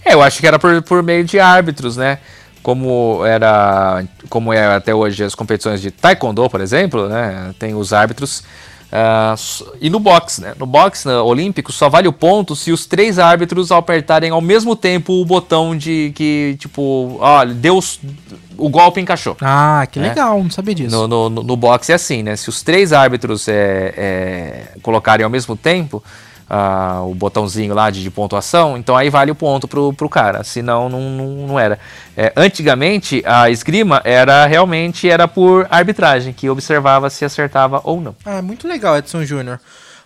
É, eu acho que era por, por meio de árbitros, né? como era, como é até hoje as competições de taekwondo, por exemplo, né? Tem os árbitros. S- e no boxe, né? No boxe né, olímpico só vale o ponto se os três árbitros apertarem ao mesmo tempo o botão de que, tipo, olha, deu os- o golpe encaixou. Ah, que É. legal, não sabia disso. No, no, no- no boxe é assim, né? Se os três árbitros é, é, colocarem ao mesmo tempo ah, o botãozinho lá de, de pontuação, então aí vale o ponto pro, pro cara. Senão não, não, não era. É, antigamente a esgrima era realmente era por arbitragem, que observava se acertava ou não. Ah, muito legal, Edson Júnior.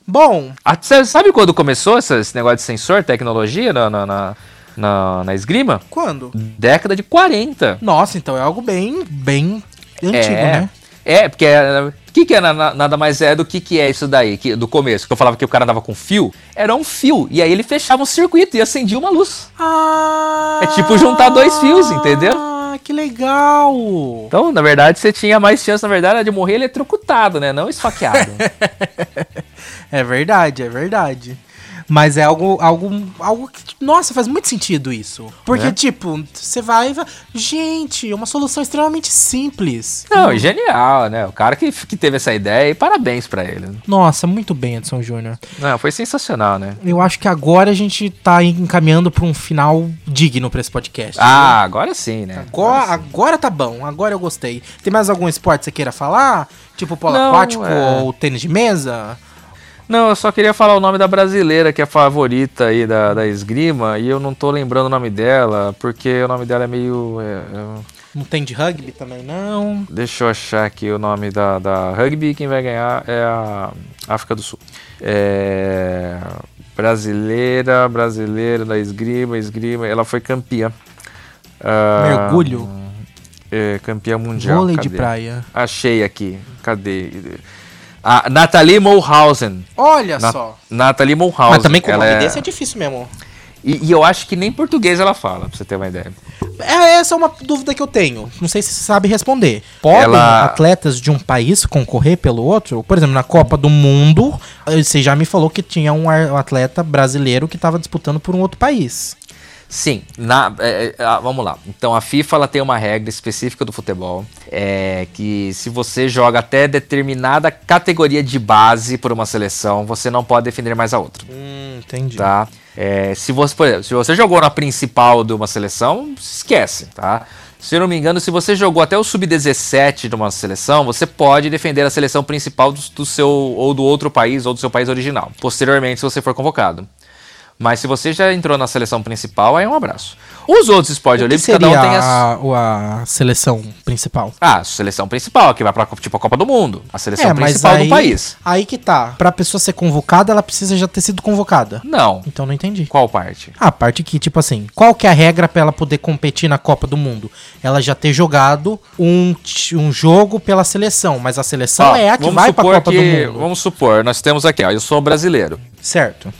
Bom, cê Sabe quando começou esse, negócio de sensor, tecnologia na, na, na, na- na esgrima? quando? Década de 40. Nossa, então é algo bem, bem antigo, é, né? É, porque é, o que, que é na- na- nada mais é do que, que é isso daí, que, do começo, que eu falava que o cara andava com fio, era um fio, e aí ele fechava um circuito e acendia uma luz. Ah! É tipo juntar dois fios, entendeu? Ah, que legal! Então, na verdade, você tinha mais chance, na verdade, de morrer eletrocutado, né? Não esfaqueado. É verdade, é verdade. Mas é algo, algo, algo que, nossa, faz muito sentido isso. Porque, Né? tipo, você vai e vai. Gente, é uma solução extremamente simples. Não, genial, né? O cara que, que teve essa ideia, e parabéns pra ele. Nossa, muito bem, Edson Júnior. Não, foi sensacional, né? Eu acho que agora a gente tá encaminhando pra um final digno pra esse podcast. Ah, agora sim, né? Agora, agora tá bom, agora eu gostei. Tem mais algum esporte que você queira falar? Tipo polo Não, aquático é. ou tênis de mesa? Não, eu só queria falar o nome da brasileira, que é a favorita aí da, da esgrima, e eu não tô lembrando o nome dela, porque o nome dela é meio. é, é, Não tem de rugby também, não. deixa eu achar aqui o nome da, da rugby, quem vai ganhar é a África do Sul. É. Brasileira, brasileira da esgrima, esgrima, ela foi campeã. Ah, Mergulho? É, campeã mundial. Vôlei de praia. Achei aqui. Cadê? A Nathalie Mulhausen. Olha Na- só. Nathalie Mulhausen. Mas também com o ela nome é- desse é difícil mesmo. E, e eu acho que nem português ela fala, pra você ter uma ideia. É, essa é uma dúvida que eu tenho. Não sei se você sabe responder. Podem Ela- atletas de um país concorrer pelo outro? Por exemplo, na Copa do Mundo, você já me falou que tinha um um atleta brasileiro que estava disputando por um outro país. Sim, na, é, é, vamos lá. Então a FIFA ela tem uma regra específica do futebol, é que se você joga até determinada categoria de base por uma seleção, você não pode defender mais a outra, Hum, entendi. tá? É, se você, por exemplo, se você jogou na principal de uma seleção, esquece, tá? Se eu não me engano, se você jogou até o sub-17 de uma seleção, você pode defender a seleção principal do, do seu ou do outro país ou do seu país original. Posteriormente, se você for convocado. Mas se você já entrou na seleção principal, aí é um abraço. Os outros esportes olímpicos, cada um tem a, o- a seleção principal? Ah, a seleção principal, que vai pra tipo a Copa do Mundo. A seleção É, principal aí, do país. aí que tá. Pra pessoa ser convocada, ela precisa já ter sido convocada. Não. Então não entendi. Qual parte? A parte que, tipo assim, qual que é a regra pra ela poder competir na Copa do Mundo? Ela já ter jogado um, um jogo pela seleção, mas a seleção Ó, é a que vai pra Copa que- do Mundo. Vamos supor, nós temos aqui, ó, eu sou brasileiro. Certo.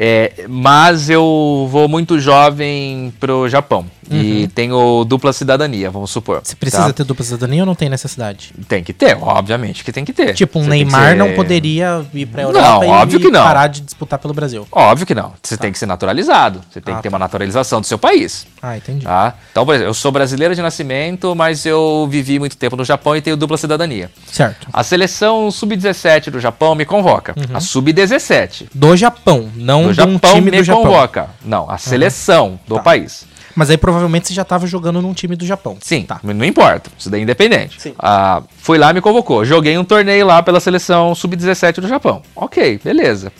É, mas eu vou muito jovem pro Japão. E tenho dupla cidadania, vamos supor. Uhum. Você precisa tá? ter dupla cidadania ou não tem necessidade? Tem que ter, obviamente que tem que ter. Tipo, um Você Neymar ser- não poderia ir pra Não, Europa e, óbvio que não. parar de disputar pelo Brasil. Óbvio que não. Você tem que ser naturalizado. Você tem Ah, que ter tá. uma naturalização do seu país. Ah, entendi. Tá? Então, por exemplo, eu sou brasileiro de nascimento, mas eu vivi muito tempo no Japão e tenho dupla cidadania. Certo. A seleção sub-17 do Japão me convoca. Uhum. A sub-17 Do Japão, não do de um Japão time me do Japão. convoca. Não, a seleção do Tá. país. Mas aí provavelmente você já tava jogando num time do Japão. Sim, Tá. não importa. Isso daí é independente. Sim. Ah, fui lá, me convocou. Joguei um torneio lá pela seleção sub-17 do Japão. Ok, beleza.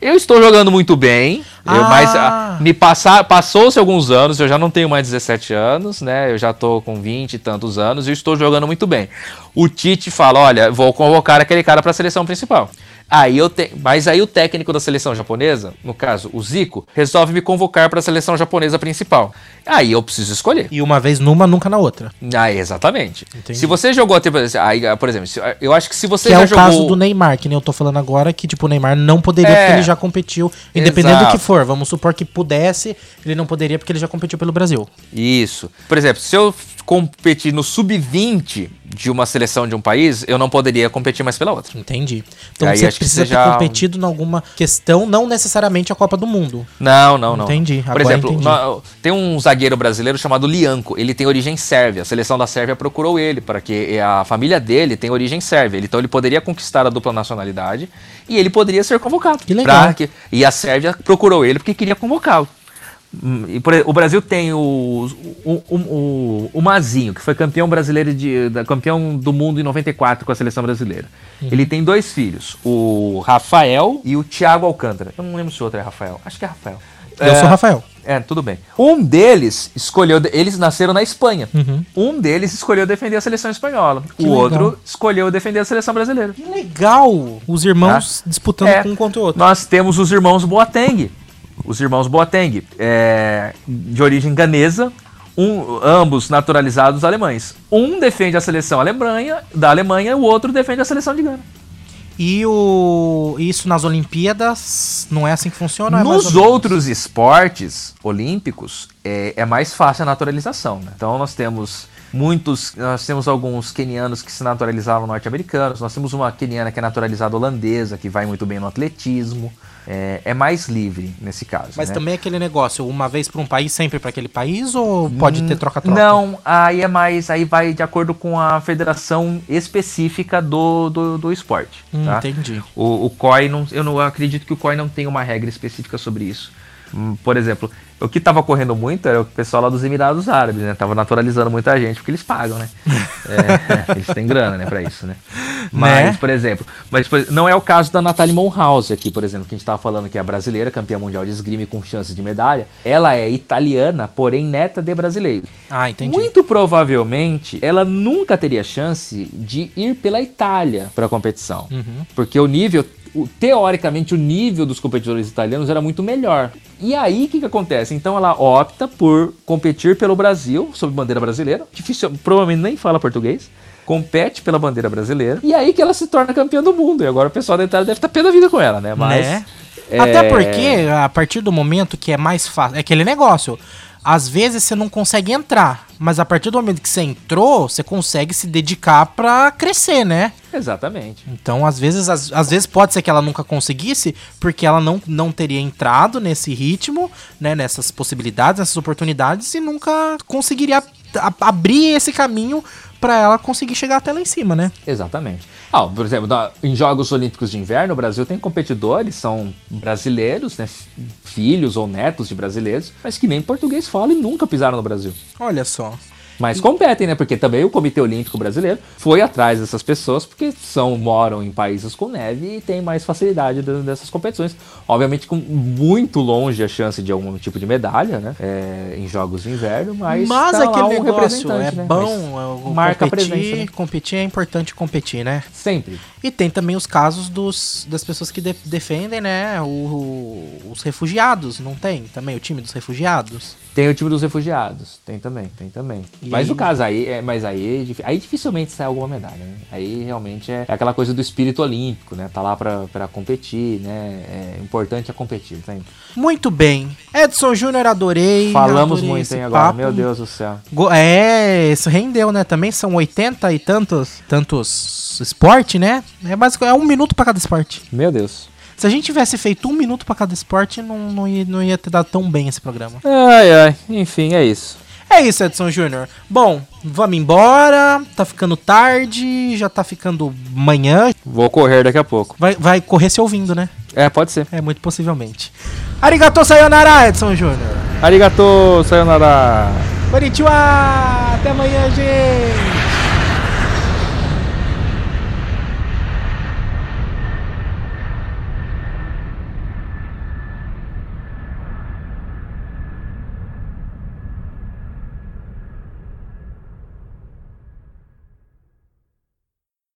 Eu estou jogando muito bem, eu, Ah. mas ah, me passar, passou-se alguns anos, eu já não tenho mais 17 anos, né? Eu já tô com 20 e tantos anos e eu estou jogando muito bem. O Tite fala: olha, vou convocar aquele cara para a seleção principal. Aí eu tenho, mas aí o técnico da seleção japonesa, no caso o Zico, resolve me convocar para a seleção japonesa principal. Aí eu preciso escolher. E uma vez numa, nunca na outra. Ah, exatamente. Entendi. Se você jogou, tipo, aí, por exemplo, se- eu acho que se você Que é já o jogou... caso do Neymar, que nem eu tô falando agora, que tipo, o Neymar não poderia É. porque ele já competiu, independente Exato. do que for. Vamos supor que pudesse, ele não poderia porque ele já competiu pelo Brasil. Isso. Por exemplo, se eu competir no sub-20 de uma seleção de um país, eu não poderia competir mais pela outra. Entendi. Então Aí você precisa ter competido em alguma questão, não necessariamente a Copa do Mundo. Não, não, não. Entendi, Por agora exemplo, entendi. tem um zagueiro brasileiro chamado Lianco. Ele tem origem sérvia. A seleção da Sérvia procurou ele, para que a família dele tem origem sérvia. Então ele poderia conquistar a dupla nacionalidade e ele poderia ser convocado. Que legal. Que- e a Sérvia procurou ele porque queria convocá-lo. Hum, o Brasil tem o, o, o, o, Mazinho, que foi campeão brasileiro de, campeão do mundo em 94 com a seleção brasileira. Uhum. Ele tem dois filhos, o Rafael e o Thiago Alcântara. Eu não lembro se o outro é Rafael. Acho que é Rafael. Eu É, sou Rafael. É, tudo bem. Um deles escolheu. Eles nasceram na Espanha. Uhum. Um deles escolheu defender a seleção espanhola. Que o legal. outro escolheu defender a seleção brasileira. Que legal! Os irmãos disputando É, um contra o outro. Nós temos os irmãos Boateng. Os irmãos Boateng, é, de origem ganesa, um- ambos naturalizados alemães. Um defende a seleção Alemanha, da Alemanha, o outro defende a seleção de Gana. E o isso nas Olimpíadas não é assim que funciona? é Nos menos? outros esportes olímpicos, é, é mais fácil a naturalização. né? Então nós temos muitos, nós temos alguns quenianos que se naturalizaram norte-americanos, nós temos uma queniana que é naturalizada holandesa, que vai muito bem no atletismo. É, é mais livre nesse caso. Mas né? também é aquele negócio, uma vez para um país, sempre para aquele país, ou pode ter troca-troca? Não, aí é mais, aí vai de acordo com a federação específica do, do, do esporte. Hum, tá? entendi. O, o COI, não, eu não acredito que o COI não tenha uma regra específica sobre isso. Hum, Por exemplo, o que estava correndo muito era o pessoal lá dos Emirados Árabes, né? Tava naturalizando muita gente, porque eles pagam, né? É, eles têm grana, né, pra isso, né? Mas, Né? por exemplo, mas por- não é o caso da Nathalie Monhouse aqui, por exemplo, que a gente tava falando que é brasileira, campeã mundial de esgrime com chances de medalha. Ela é italiana, porém neta de brasileiro. Ah, entendi. Muito provavelmente ela nunca teria chance de ir pela Itália para a competição. Uhum. Porque o nível, o- teoricamente, o nível dos competidores italianos era muito melhor. E aí o que, que acontece? Então ela opta por competir pelo Brasil, sob bandeira brasileira. Difícil, provavelmente nem fala português. Compete pela bandeira brasileira. E aí que ela se torna campeã do mundo. E agora o pessoal da Itália deve estar pé da vida com ela, né? Mas. Né? é, Até porque, a partir do momento que é mais fácil. É aquele negócio. Às vezes você não consegue entrar. Mas a partir do momento que você entrou, você consegue se dedicar pra crescer, né? Exatamente. Então, às vezes, às, às vezes pode ser que ela nunca conseguisse, porque ela não, não teria entrado nesse ritmo, né? Nessas possibilidades, nessas oportunidades, e nunca conseguiria a- abrir esse caminho pra ela conseguir chegar até lá em cima, né? Exatamente. Ah, por exemplo, em Jogos Olímpicos de Inverno, o Brasil tem competidores, são brasileiros, né, filhos ou netos de brasileiros, mas que nem português falam e nunca pisaram no Brasil. Olha só. Mas competem, né? Porque também o Comitê Olímpico Brasileiro foi atrás dessas pessoas porque são moram em países com neve e tem mais facilidade de- dessas competições. Obviamente com muito longe a chance de algum tipo de medalha, né? É, em jogos de inverno, mas, Mas tá aquele um negócio é né? bom, Mas é, o marca competir, presença, né? competir é importante competir, né? Sempre. E tem também os casos dos, das pessoas que de- defendem, né, o- o- os refugiados, não tem? Também o time dos refugiados? Tem o time dos refugiados, tem também, tem também. E mas aí? no caso aí, é, mas aí, é aí dificilmente sai alguma medalha, né? Aí realmente é, é aquela coisa do espírito olímpico, né? Tá lá pra, pra competir, né? É importante é competir, sempre. Muito bem. Edson Júnior, adorei. Falamos adorei muito, hein, agora, papo. meu Deus do céu. É, isso rendeu, né? Também são 80 e tantos, tantos esporte, né? É basicamente é um minuto pra cada esporte. Meu Deus. Se a gente tivesse feito um minuto pra cada esporte, não, não, ia, não ia ter dado tão bem esse programa. Ai, ai, enfim, é isso. É isso, Edson Júnior. Bom, vamos embora. Tá ficando tarde, já tá ficando manhã. Vou correr daqui a pouco. Vai, vai correr se ouvindo, né? É, pode ser. É, muito possivelmente. Arigato sayonara, Edson Júnior. Arigato, sayonara. Konnichiwa. Até amanhã, gente.